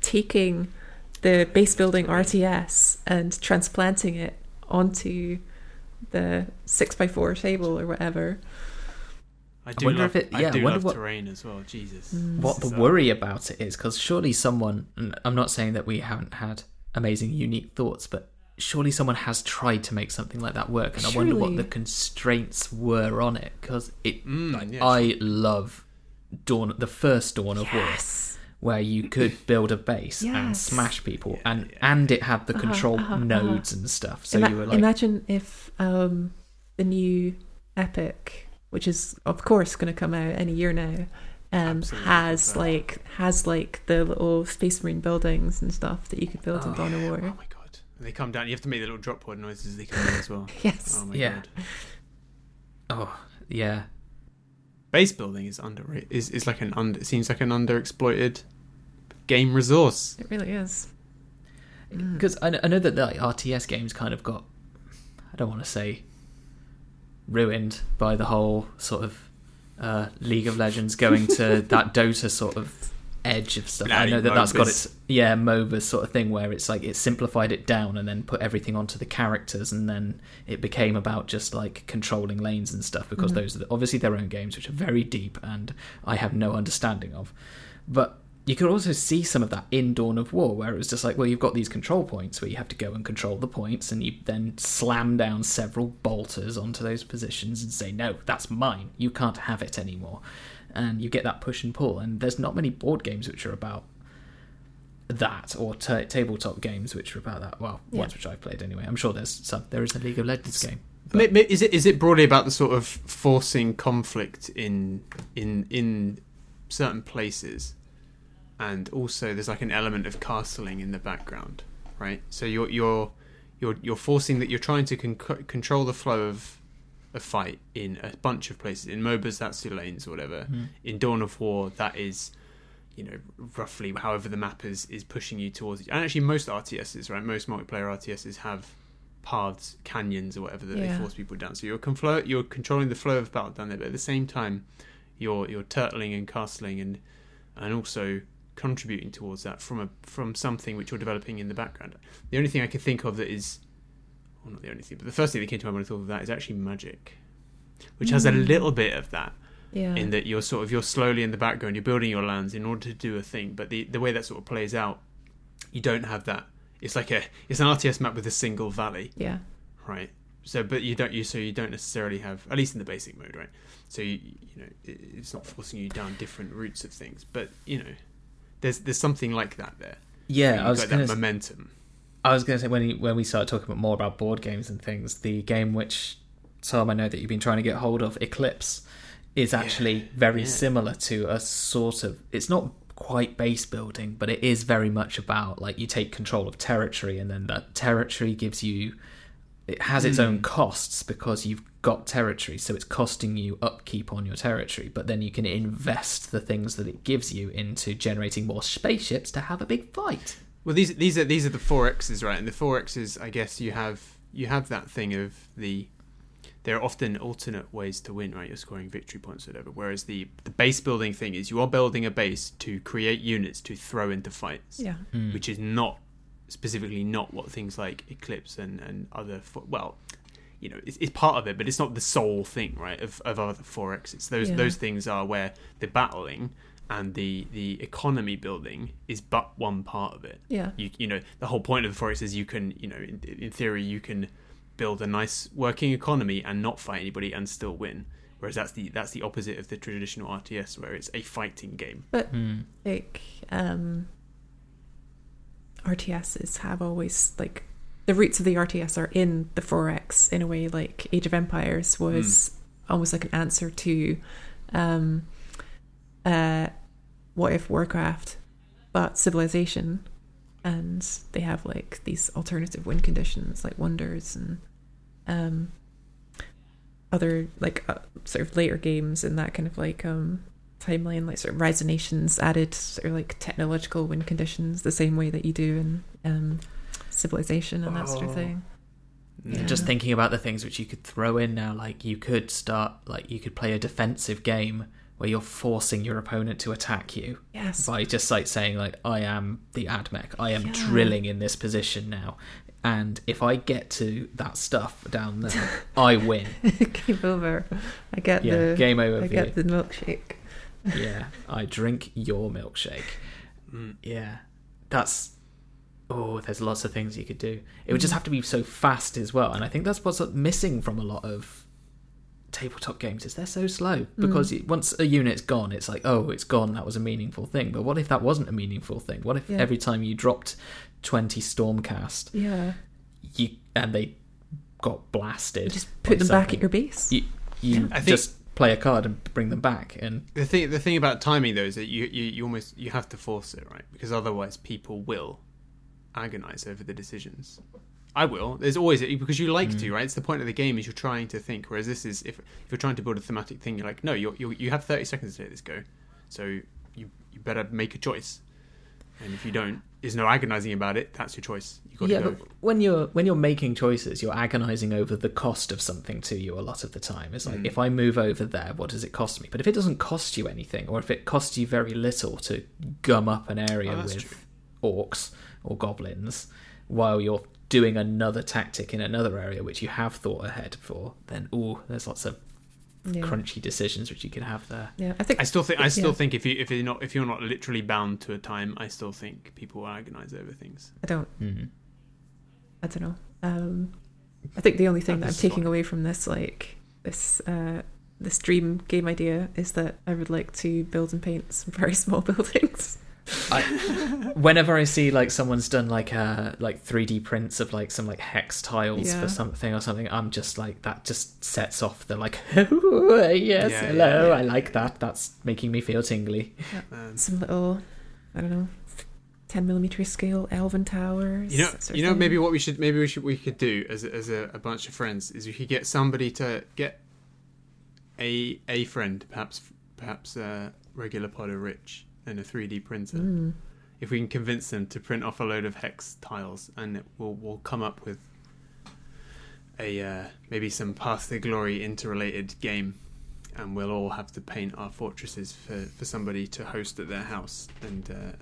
Speaker 3: taking the base building RTS and transplanting it onto the six by four table or whatever.
Speaker 2: I do
Speaker 1: wonder
Speaker 2: love,
Speaker 1: if it-
Speaker 2: I
Speaker 1: yeah, I
Speaker 2: do
Speaker 1: wonder
Speaker 2: love
Speaker 1: what-
Speaker 2: terrain as well. Jesus.
Speaker 3: Mm.
Speaker 1: what the
Speaker 2: This uh,
Speaker 1: worry about it is because surely someone and i'm not saying that we haven't had amazing unique thoughts but surely someone has tried to make something like that work and i wonder what the constraints were on it because it
Speaker 2: Mm,
Speaker 1: like,
Speaker 2: yeah,
Speaker 1: i love dawn the first dawn of war where you could build a base and smash people
Speaker 2: Yeah,
Speaker 1: and
Speaker 2: yeah.
Speaker 1: and it had the
Speaker 3: Uh-huh,
Speaker 1: control
Speaker 3: uh-huh, uh-huh.
Speaker 1: nodes and stuff so
Speaker 3: Ima-
Speaker 1: you were like
Speaker 3: imagine if um, the new Epic, which is of course going to come out any year now, um, has
Speaker 2: love that.
Speaker 3: like has like the little Space Marine buildings and stuff that you could build in
Speaker 1: Oh,
Speaker 3: Dawn of
Speaker 2: Oh my god. They come down. You have to make the little drop pod noises as they come in as well.
Speaker 3: Yes.
Speaker 2: Oh my
Speaker 1: Yeah.
Speaker 2: god.
Speaker 1: oh yeah
Speaker 2: Base building is underrated. Is is like an under. It seems like an underexploited game resource.
Speaker 3: It really is. Mm.
Speaker 1: because I, I know that like RTS games kind of got I don't want to say ruined by the whole sort of uh, League of Legends going to that Dota sort of edge of stuff.
Speaker 2: Bloody
Speaker 1: I know that that's got its yeah MOBA sort of thing where it's like it simplified it down and then put everything onto the characters, and then it became about just like controlling lanes and stuff because
Speaker 3: Mhm.
Speaker 1: those are the, obviously their own games which are very deep and I have no understanding of. But you could also see some of that in Dawn of War, where it was just like, well, you've got these control points where you have to go and control the points, and you then slam down several bolters onto those positions and say, no, that's mine. You can't have it anymore. And you get that push and pull. And there's not many board games which are about that, or ta tabletop games which are about that. Well,
Speaker 3: Yeah.
Speaker 1: ones which I've played anyway. I'm sure there's some. There is a League of Legends game.
Speaker 2: Ma- Is it is it broadly about the sort of forcing conflict in in in certain places, and also there's like an element of castling in the background, right? So you're you're you're you're forcing that you're trying to con- control the flow of a fight in a bunch of places. In MOBAs, that's your lanes or whatever. Hmm. In Dawn of War, that is. You know, roughly however the map is is pushing you towards. It. And actually, most RTSs, right? Most multiplayer RTSs have paths, canyons, or whatever that
Speaker 3: Yeah.
Speaker 2: they force people down. So you're conflo- you're controlling the flow of battle down there, but at the same time, you're you're turtling and castling and and also contributing towards that from a from something which you're developing in the background. The only thing I could think of that is, well, not the only thing, but the first thing that came to mind when I thought of that is actually magic, which has a
Speaker 3: Mm.
Speaker 2: little bit of that
Speaker 3: Yeah.
Speaker 2: in that you're sort of you're slowly in the background, you're building your lands in order to do a thing, but the the way that sort of plays out, you don't have that. It's like a it's an RTS map with a single valley
Speaker 3: yeah.
Speaker 2: right so but you don't you so you don't necessarily have at least in the basic mode right so you you know it, it's not forcing you down different routes of things but you know there's there's something like that there
Speaker 1: Yeah, I was going
Speaker 2: that momentum
Speaker 1: I was going to say when when we started talking about more about board games and things, the game which Tom I know that you've been trying to get hold of, Eclipse, is actually very
Speaker 2: yeah.
Speaker 1: similar to a sort of. It's not quite base building, but it is very much about like you take control of territory, and then that territory gives you. It has its hmm. own costs because you've got territory, so it's costing you upkeep on your territory. But then you can invest the things that it gives you into generating more spaceships to have a big fight.
Speaker 2: well these these are these are the four x's right and the four x's i guess you have you have that thing of the there are often alternate ways to win right you're scoring victory points or whatever whereas the the base building thing is you are building a base to create units to throw into fights
Speaker 3: Yeah.
Speaker 1: Hmm.
Speaker 2: which is not specifically not what things like Eclipse and, and other fo- well, you know, it's, it's part of it, but it's not the sole thing, right? Of of other four X's, those
Speaker 3: Yeah.
Speaker 2: those things are where the battling and the the economy building is but one part of it.
Speaker 3: Yeah.
Speaker 2: You you know, the whole point of the four X is you can you know in, in theory you can build a nice working economy and not fight anybody and still win. Whereas that's the that's the opposite of the traditional RTS where it's a fighting game.
Speaker 3: But
Speaker 1: Hmm.
Speaker 3: like um RTSs have always like the roots of the RTS are in the 4X in a way like Age of Empires was almost like an answer to um uh what if Warcraft but civilization and they have like these alternative win conditions like wonders and um other like uh, sort of later games in that kind of like um timeline, like sort of Rise of Nations added sort of like technological win conditions the same way that you do in um, Civilization and that sort of
Speaker 2: Oh.
Speaker 3: thing. Yeah.
Speaker 1: Just thinking about the things which you could throw in now, like you could start, like you could play a defensive game where you're forcing your opponent to attack you
Speaker 3: Yes.
Speaker 1: by just like saying like I am the admech, I am
Speaker 3: Yeah.
Speaker 1: drilling in this position now, and if I get to that stuff down there, I win.
Speaker 3: game over. I get
Speaker 1: Yeah,
Speaker 3: the
Speaker 1: game over
Speaker 3: I
Speaker 1: for
Speaker 3: get the milkshake.
Speaker 1: yeah, I drink your milkshake.
Speaker 2: Mm.
Speaker 1: Yeah, that's. Oh, there's lots of things you could do. It would just
Speaker 3: Mm.
Speaker 1: have to be so fast as well, and I think that's what's missing from a lot of tabletop games is they're so slow because it- once a unit's gone, it's like, oh, it's gone. That was a meaningful thing. But what if that wasn't a meaningful thing? What if
Speaker 3: Yeah.
Speaker 1: every time you dropped twenty Stormcast,
Speaker 3: Yeah.
Speaker 1: you and they got blasted?
Speaker 3: You just put them back at your base.
Speaker 1: You, you
Speaker 2: I think-
Speaker 1: just play a card and bring them back, and
Speaker 2: The thing, the thing about timing though is that you, you, you almost you have to force it, right? Because otherwise, people will agonize over the decisions. I will. There's always because you like to, right? It's the point of the game is you're trying to think. Whereas this is if, if you're trying to build a thematic thing, you're like, no, you're, you're, you have 30 seconds to let this go, so you you better make a choice. And if you don't, there's no agonizing about it, that's your choice. You got to
Speaker 1: yeah,
Speaker 2: go.
Speaker 1: but when you're when you're making choices, you're agonizing over the cost of something to you a lot of the time. It's like
Speaker 2: Mm.
Speaker 1: if I move over there, what does it cost me? But if it doesn't cost you anything, or if it costs you very little to gum up an area
Speaker 2: Oh,
Speaker 1: with
Speaker 2: true.
Speaker 1: orcs or goblins while you're doing another tactic in another area which you have thought ahead for, then ooh, there's lots of
Speaker 3: Yeah.
Speaker 1: crunchy decisions which you can have there.
Speaker 3: Yeah, I think
Speaker 2: I still think I still
Speaker 3: Yeah.
Speaker 2: think if you if you're not if you're not literally bound to a time, I still think people will agonize over things.
Speaker 3: I don't.
Speaker 1: Mm.
Speaker 3: I don't know. Um, I think the only thing
Speaker 2: Oh,
Speaker 3: that I'm taking
Speaker 2: fine.
Speaker 3: away from this, like this, uh, this dream game idea, is that I would like to build and paint some very small buildings.
Speaker 1: Whenever I see like someone's done like uh like 3D prints of like some like hex tiles
Speaker 3: Yeah.
Speaker 1: for something or something, I'm just like that just sets off the like yes,
Speaker 2: Yeah,
Speaker 1: hello,
Speaker 2: yeah.
Speaker 1: I like that. That's making me feel tingly.
Speaker 2: Um,
Speaker 3: Some little, I don't know, ten millimeter scale elven towers.
Speaker 2: you know,
Speaker 3: that sort
Speaker 2: you know, maybe what we should maybe we should we could do as a- as a, a bunch of friends is we could get somebody to get a a friend, perhaps perhaps uh, regular Potter Rich and a 3D printer.
Speaker 3: Mm.
Speaker 2: If we can convince them to print off a load of hex tiles, and it will we'll come up with a uh, maybe some Path to Glory interrelated game, and we'll all have to paint our fortresses for, for somebody to host at their house and uh,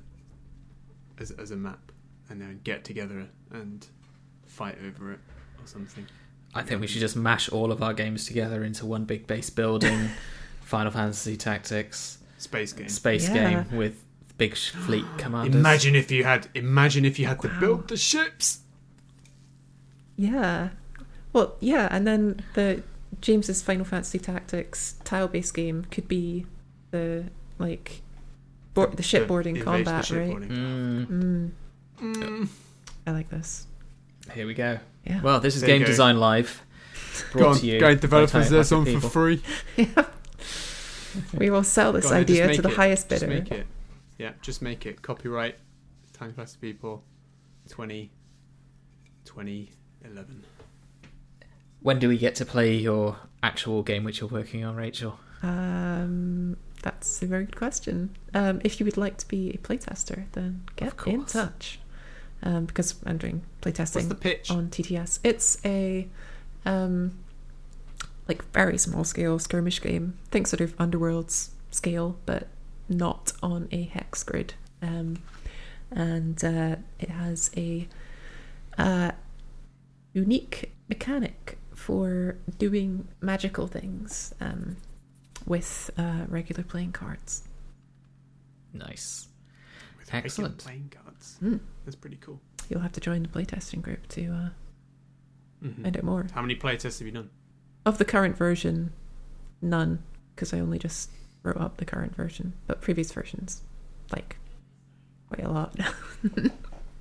Speaker 2: as as a map, and then get together and fight over it or something.
Speaker 1: I think we should just mash all of our games together into one big base building, Final Fantasy Tactics,
Speaker 2: Space game.
Speaker 1: space
Speaker 3: Yeah.
Speaker 1: game with big sh- fleet commanders.
Speaker 2: Imagine if you had imagine if you had to build the ships.
Speaker 3: Yeah. Well, yeah, and then the James's Final Fantasy Tactics tile-based game could be the like board, the shipboarding
Speaker 2: invasion-
Speaker 3: combat,
Speaker 2: the
Speaker 3: right?
Speaker 1: Mm,
Speaker 3: Mm,
Speaker 2: Mm.
Speaker 3: I like this.
Speaker 1: here we go.
Speaker 3: Yeah.
Speaker 1: Well, this is
Speaker 2: There
Speaker 1: Game. Design Live.
Speaker 2: Go
Speaker 1: Brought
Speaker 2: on,
Speaker 1: to you
Speaker 2: go on,
Speaker 1: by
Speaker 2: developers,
Speaker 1: Tiny
Speaker 2: there's
Speaker 1: Pocket
Speaker 2: some for
Speaker 1: People.
Speaker 2: free.
Speaker 3: we will sell this
Speaker 2: on,
Speaker 3: idea to the
Speaker 2: it.
Speaker 3: highest
Speaker 2: Just
Speaker 3: bidder.
Speaker 2: make it. Yeah, just make it. Copyright, Tiny Plastic People, 20, 2011.
Speaker 1: When do we get to play your actual game which you're working on, Rachel?
Speaker 3: Um, that's a very good question. Um, if you would like to be a playtester, then get in touch. Um, because I'm doing
Speaker 2: What's
Speaker 3: playtesting
Speaker 2: the pitch?
Speaker 3: on TTS. It's a um, like very small scale skirmish game. Think sort of Underworld's scale, but not on a hex grid. Um, and uh, it has a uh, unique mechanic for doing magical things um, with uh, regular playing cards.
Speaker 1: Nice.
Speaker 2: With
Speaker 1: excellent.
Speaker 2: Playing cards.
Speaker 3: Mm.
Speaker 2: That's pretty cool.
Speaker 3: You'll have to join the playtesting group to uh,
Speaker 2: Mhm.
Speaker 3: find out more.
Speaker 2: How many playtests have you done?
Speaker 3: Of the current version, none, because I only just wrote up the current version. But previous versions, like, quite a lot.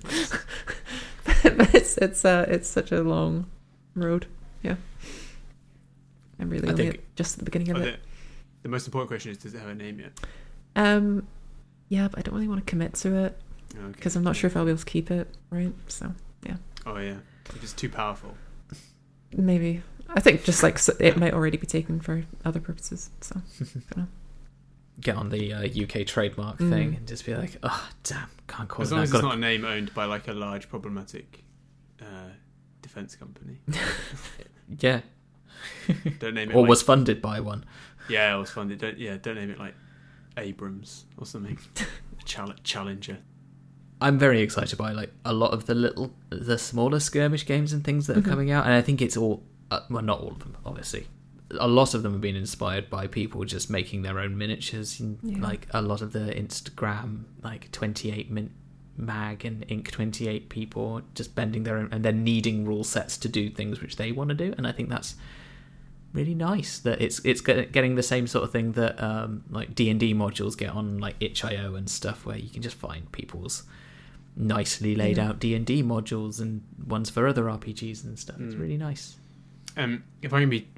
Speaker 3: but it's it's uh it's such a long road. Yeah, I'm really
Speaker 1: I
Speaker 3: only
Speaker 1: think-
Speaker 3: just at the beginning of it.
Speaker 2: the, the most important question is does it have a name yet?
Speaker 3: Um, yeah, but I don't really want to commit to it
Speaker 2: Okay.
Speaker 3: because I'm not sure if I'll be able to keep it. Right, so yeah.
Speaker 2: Oh, yeah. If it's too powerful.
Speaker 3: maybe I think just like it might already be taken for other purposes. So
Speaker 1: Get on the uh, UK trademark
Speaker 3: Mm.
Speaker 1: thing and just be like, oh, damn, can't call
Speaker 2: As
Speaker 1: it
Speaker 2: long
Speaker 1: that.
Speaker 2: as it's
Speaker 1: Gotta-
Speaker 2: not a name owned by like a large problematic uh, defense company.
Speaker 1: Yeah.
Speaker 2: Don't name it
Speaker 1: or
Speaker 2: like,
Speaker 1: was funded by one.
Speaker 2: Yeah, it was funded. Don't, yeah, don't name it like Abrams or something. Chal- Challenger.
Speaker 1: I'm very excited by like a lot of the little, the smaller skirmish games and things that are
Speaker 3: Mhm.
Speaker 1: coming out, and I think it's all, uh, well, not all of them, obviously. A lot of them have been inspired by people just making their own miniatures. And,
Speaker 3: Yeah.
Speaker 1: Like a lot of the Instagram, like 28 min mag and Inq28 people just bending their own and then needing rule sets to do things which they want to do, and I think that's really nice that it's it's getting the same sort of thing that um, like D and D modules get on like itch.io and stuff, where you can just find people's nicely laid
Speaker 3: Yeah.
Speaker 1: out D and D modules and ones for other RPGs and stuff. It's
Speaker 2: Mm.
Speaker 1: really nice.
Speaker 2: Um, if I can be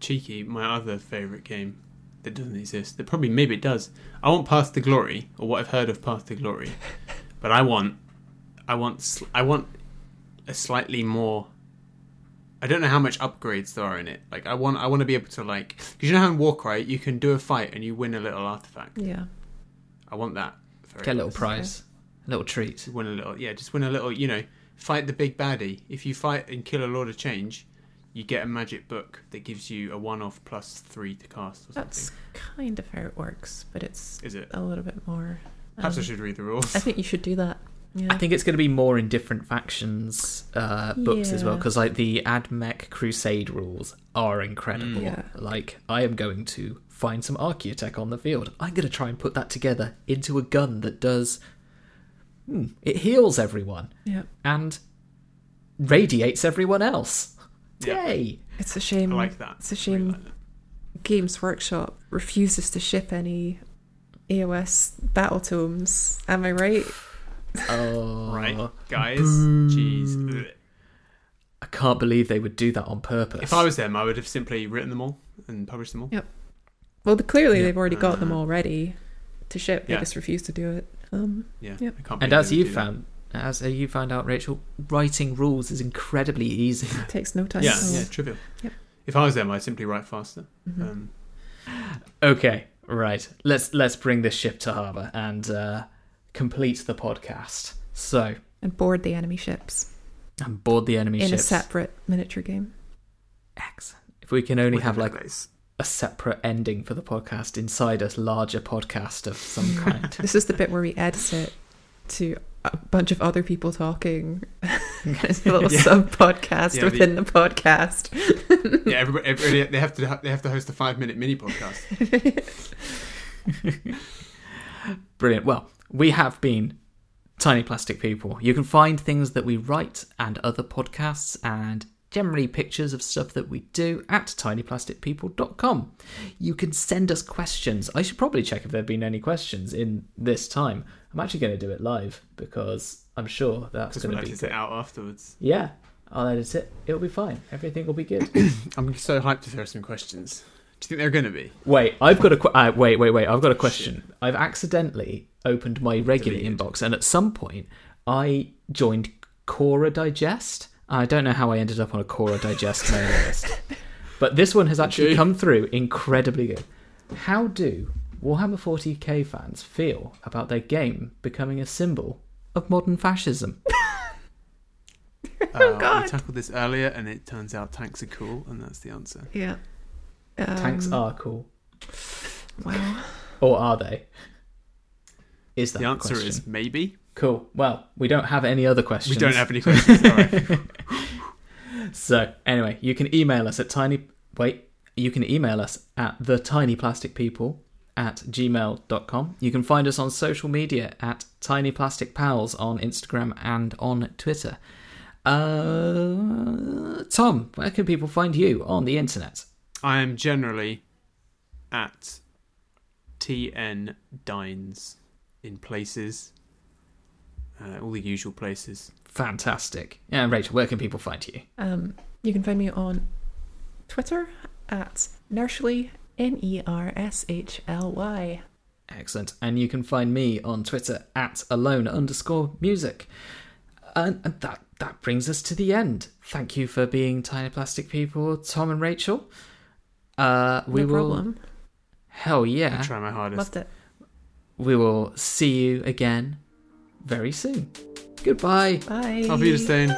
Speaker 2: cheeky, my other favourite game that doesn't exist, that probably maybe it does. I want Path to Glory, or what I've heard of Path to Glory, but I want, I want, I want a slightly more. I don't know how much upgrades there are in it. Like I want, I want to be able to like, because you know how in Warcry you can do a fight and you win a little artifact.
Speaker 3: yeah,
Speaker 2: I want that. For
Speaker 1: Get a little
Speaker 2: it.
Speaker 1: prize. A little treat.
Speaker 2: Win a little, yeah, just win a little. You know, fight the big baddie. If you fight and kill a Lord of Change, you get a magic book that gives you a one-off plus three to cast or something.
Speaker 3: That's kind of how it works, but it's
Speaker 2: Is it?
Speaker 3: a little bit more.
Speaker 2: Perhaps I
Speaker 3: um,
Speaker 2: should read the rules.
Speaker 3: I think you should do that. Yeah.
Speaker 1: I think it's going to be more in different factions uh, books as well because like the Admech Crusade rules are incredible.
Speaker 3: Mm. Yeah.
Speaker 1: Like I am going to find some Archaeotech on the field. I'm going to try and put that together into a gun that does. Hmm, it heals everyone
Speaker 3: yeah.
Speaker 1: and radiates everyone else.
Speaker 2: Yeah.
Speaker 1: Yay!
Speaker 3: It's a shame.
Speaker 2: I like that.
Speaker 3: It's a
Speaker 2: I really
Speaker 3: shame
Speaker 2: like.
Speaker 3: Games Workshop refuses to ship any AOS battle tomes. Am I right?
Speaker 1: Oh,
Speaker 2: Right, guys. Jeez.
Speaker 1: I can't believe they would do that on purpose.
Speaker 2: If I was them, I would have simply written them all and published them all.
Speaker 3: Yep. Well, the, clearly
Speaker 1: Yeah.
Speaker 3: they've already got them
Speaker 2: Uh,
Speaker 3: all ready to ship. They
Speaker 2: yeah.
Speaker 3: just refuse to do it. Um,
Speaker 2: Yeah,
Speaker 3: Yep.
Speaker 1: And as you
Speaker 2: do that.
Speaker 1: found, as you found out, Rachel, writing rules is incredibly easy.
Speaker 3: takes no time.
Speaker 2: yeah,
Speaker 3: at all.
Speaker 2: yeah, trivial.
Speaker 3: Yep.
Speaker 2: If I was them, I'd simply write faster.
Speaker 3: Mhm.
Speaker 2: Um,
Speaker 1: Okay, right. Let's let's bring this ship to harbour and uh, complete the podcast. So,
Speaker 3: and board the enemy ships
Speaker 1: I'm board the enemy
Speaker 3: in
Speaker 1: ships.
Speaker 3: In a separate miniature game.
Speaker 1: Excellent. If we can only have like
Speaker 2: a place.
Speaker 1: a separate ending for the podcast inside a larger podcast of some kind.
Speaker 3: This is the bit where we edit it to a bunch of other people talking. it's a little
Speaker 2: Yeah.
Speaker 3: sub podcast
Speaker 2: Yeah, the-
Speaker 3: within the, podcast.
Speaker 2: yeah, everybody, everybody, they have to they have to host a five minute mini podcast.
Speaker 1: Brilliant. Well, we have been Tiny Plastic People. You can find things that we write and other podcasts and generally pictures of stuff that we do at tinyplasticpeople.com. You can send us questions. I should probably check if there have been any questions in this time. I'm actually going to do it live because I'm sure that's going
Speaker 2: we'll
Speaker 1: to be
Speaker 2: edit it out afterwards.
Speaker 1: Yeah, I'll edit it. It'll be fine. Everything will be good.
Speaker 2: I'm so hyped to throw some questions. Do you think they're going to be?
Speaker 1: Wait, I've got a qu- uh, wait, wait, wait. I've got a question. I've accidentally opened my regular
Speaker 2: Deleted.
Speaker 1: inbox, and at some point, I joined Quora Digest. I don't know how I ended up on a Quora Digest mailing list, but this one has actually
Speaker 2: Okay.
Speaker 1: come through incredibly good. How do Warhammer 40k fans feel about their game becoming a symbol of modern fascism?
Speaker 2: Uh,
Speaker 3: God.
Speaker 2: We tackled this earlier, and it turns out tanks are cool, and that's the answer.
Speaker 3: yeah.
Speaker 1: Tanks
Speaker 3: Um,
Speaker 1: are cool,
Speaker 3: Wow.
Speaker 1: or are they? Is that
Speaker 2: The answer
Speaker 1: question?
Speaker 2: is maybe.
Speaker 1: Cool. Well, we don't have any other questions.
Speaker 2: We don't have any questions. All right.
Speaker 1: So anyway, you can email us at tiny. Wait, you can email us at the tinyplasticpeople at gmail.com. You can find us on social media at tinyplasticpals on Instagram and on Twitter. Uh, Tom, where can people find you on the internet?
Speaker 2: I am generally at TN Dines in places, uh, all the usual places.
Speaker 1: Fantastic. And Rachel, where can people find you?
Speaker 3: Um, you can find me on Twitter at Nershly, N E R S H L Y.
Speaker 1: Excellent. And you can find me on Twitter at alone underscore music. And, and that that brings us to the end. Thank you for being tiny plastic people, Tom and Rachel. Uh, we
Speaker 3: no
Speaker 1: will.
Speaker 3: problem.
Speaker 1: Hell yeah.
Speaker 2: I
Speaker 1: yeah!
Speaker 2: try my hardest.
Speaker 3: Loved it.
Speaker 1: We will see you again very soon. Goodbye.
Speaker 3: Bye.
Speaker 2: Auf Wiedersehen.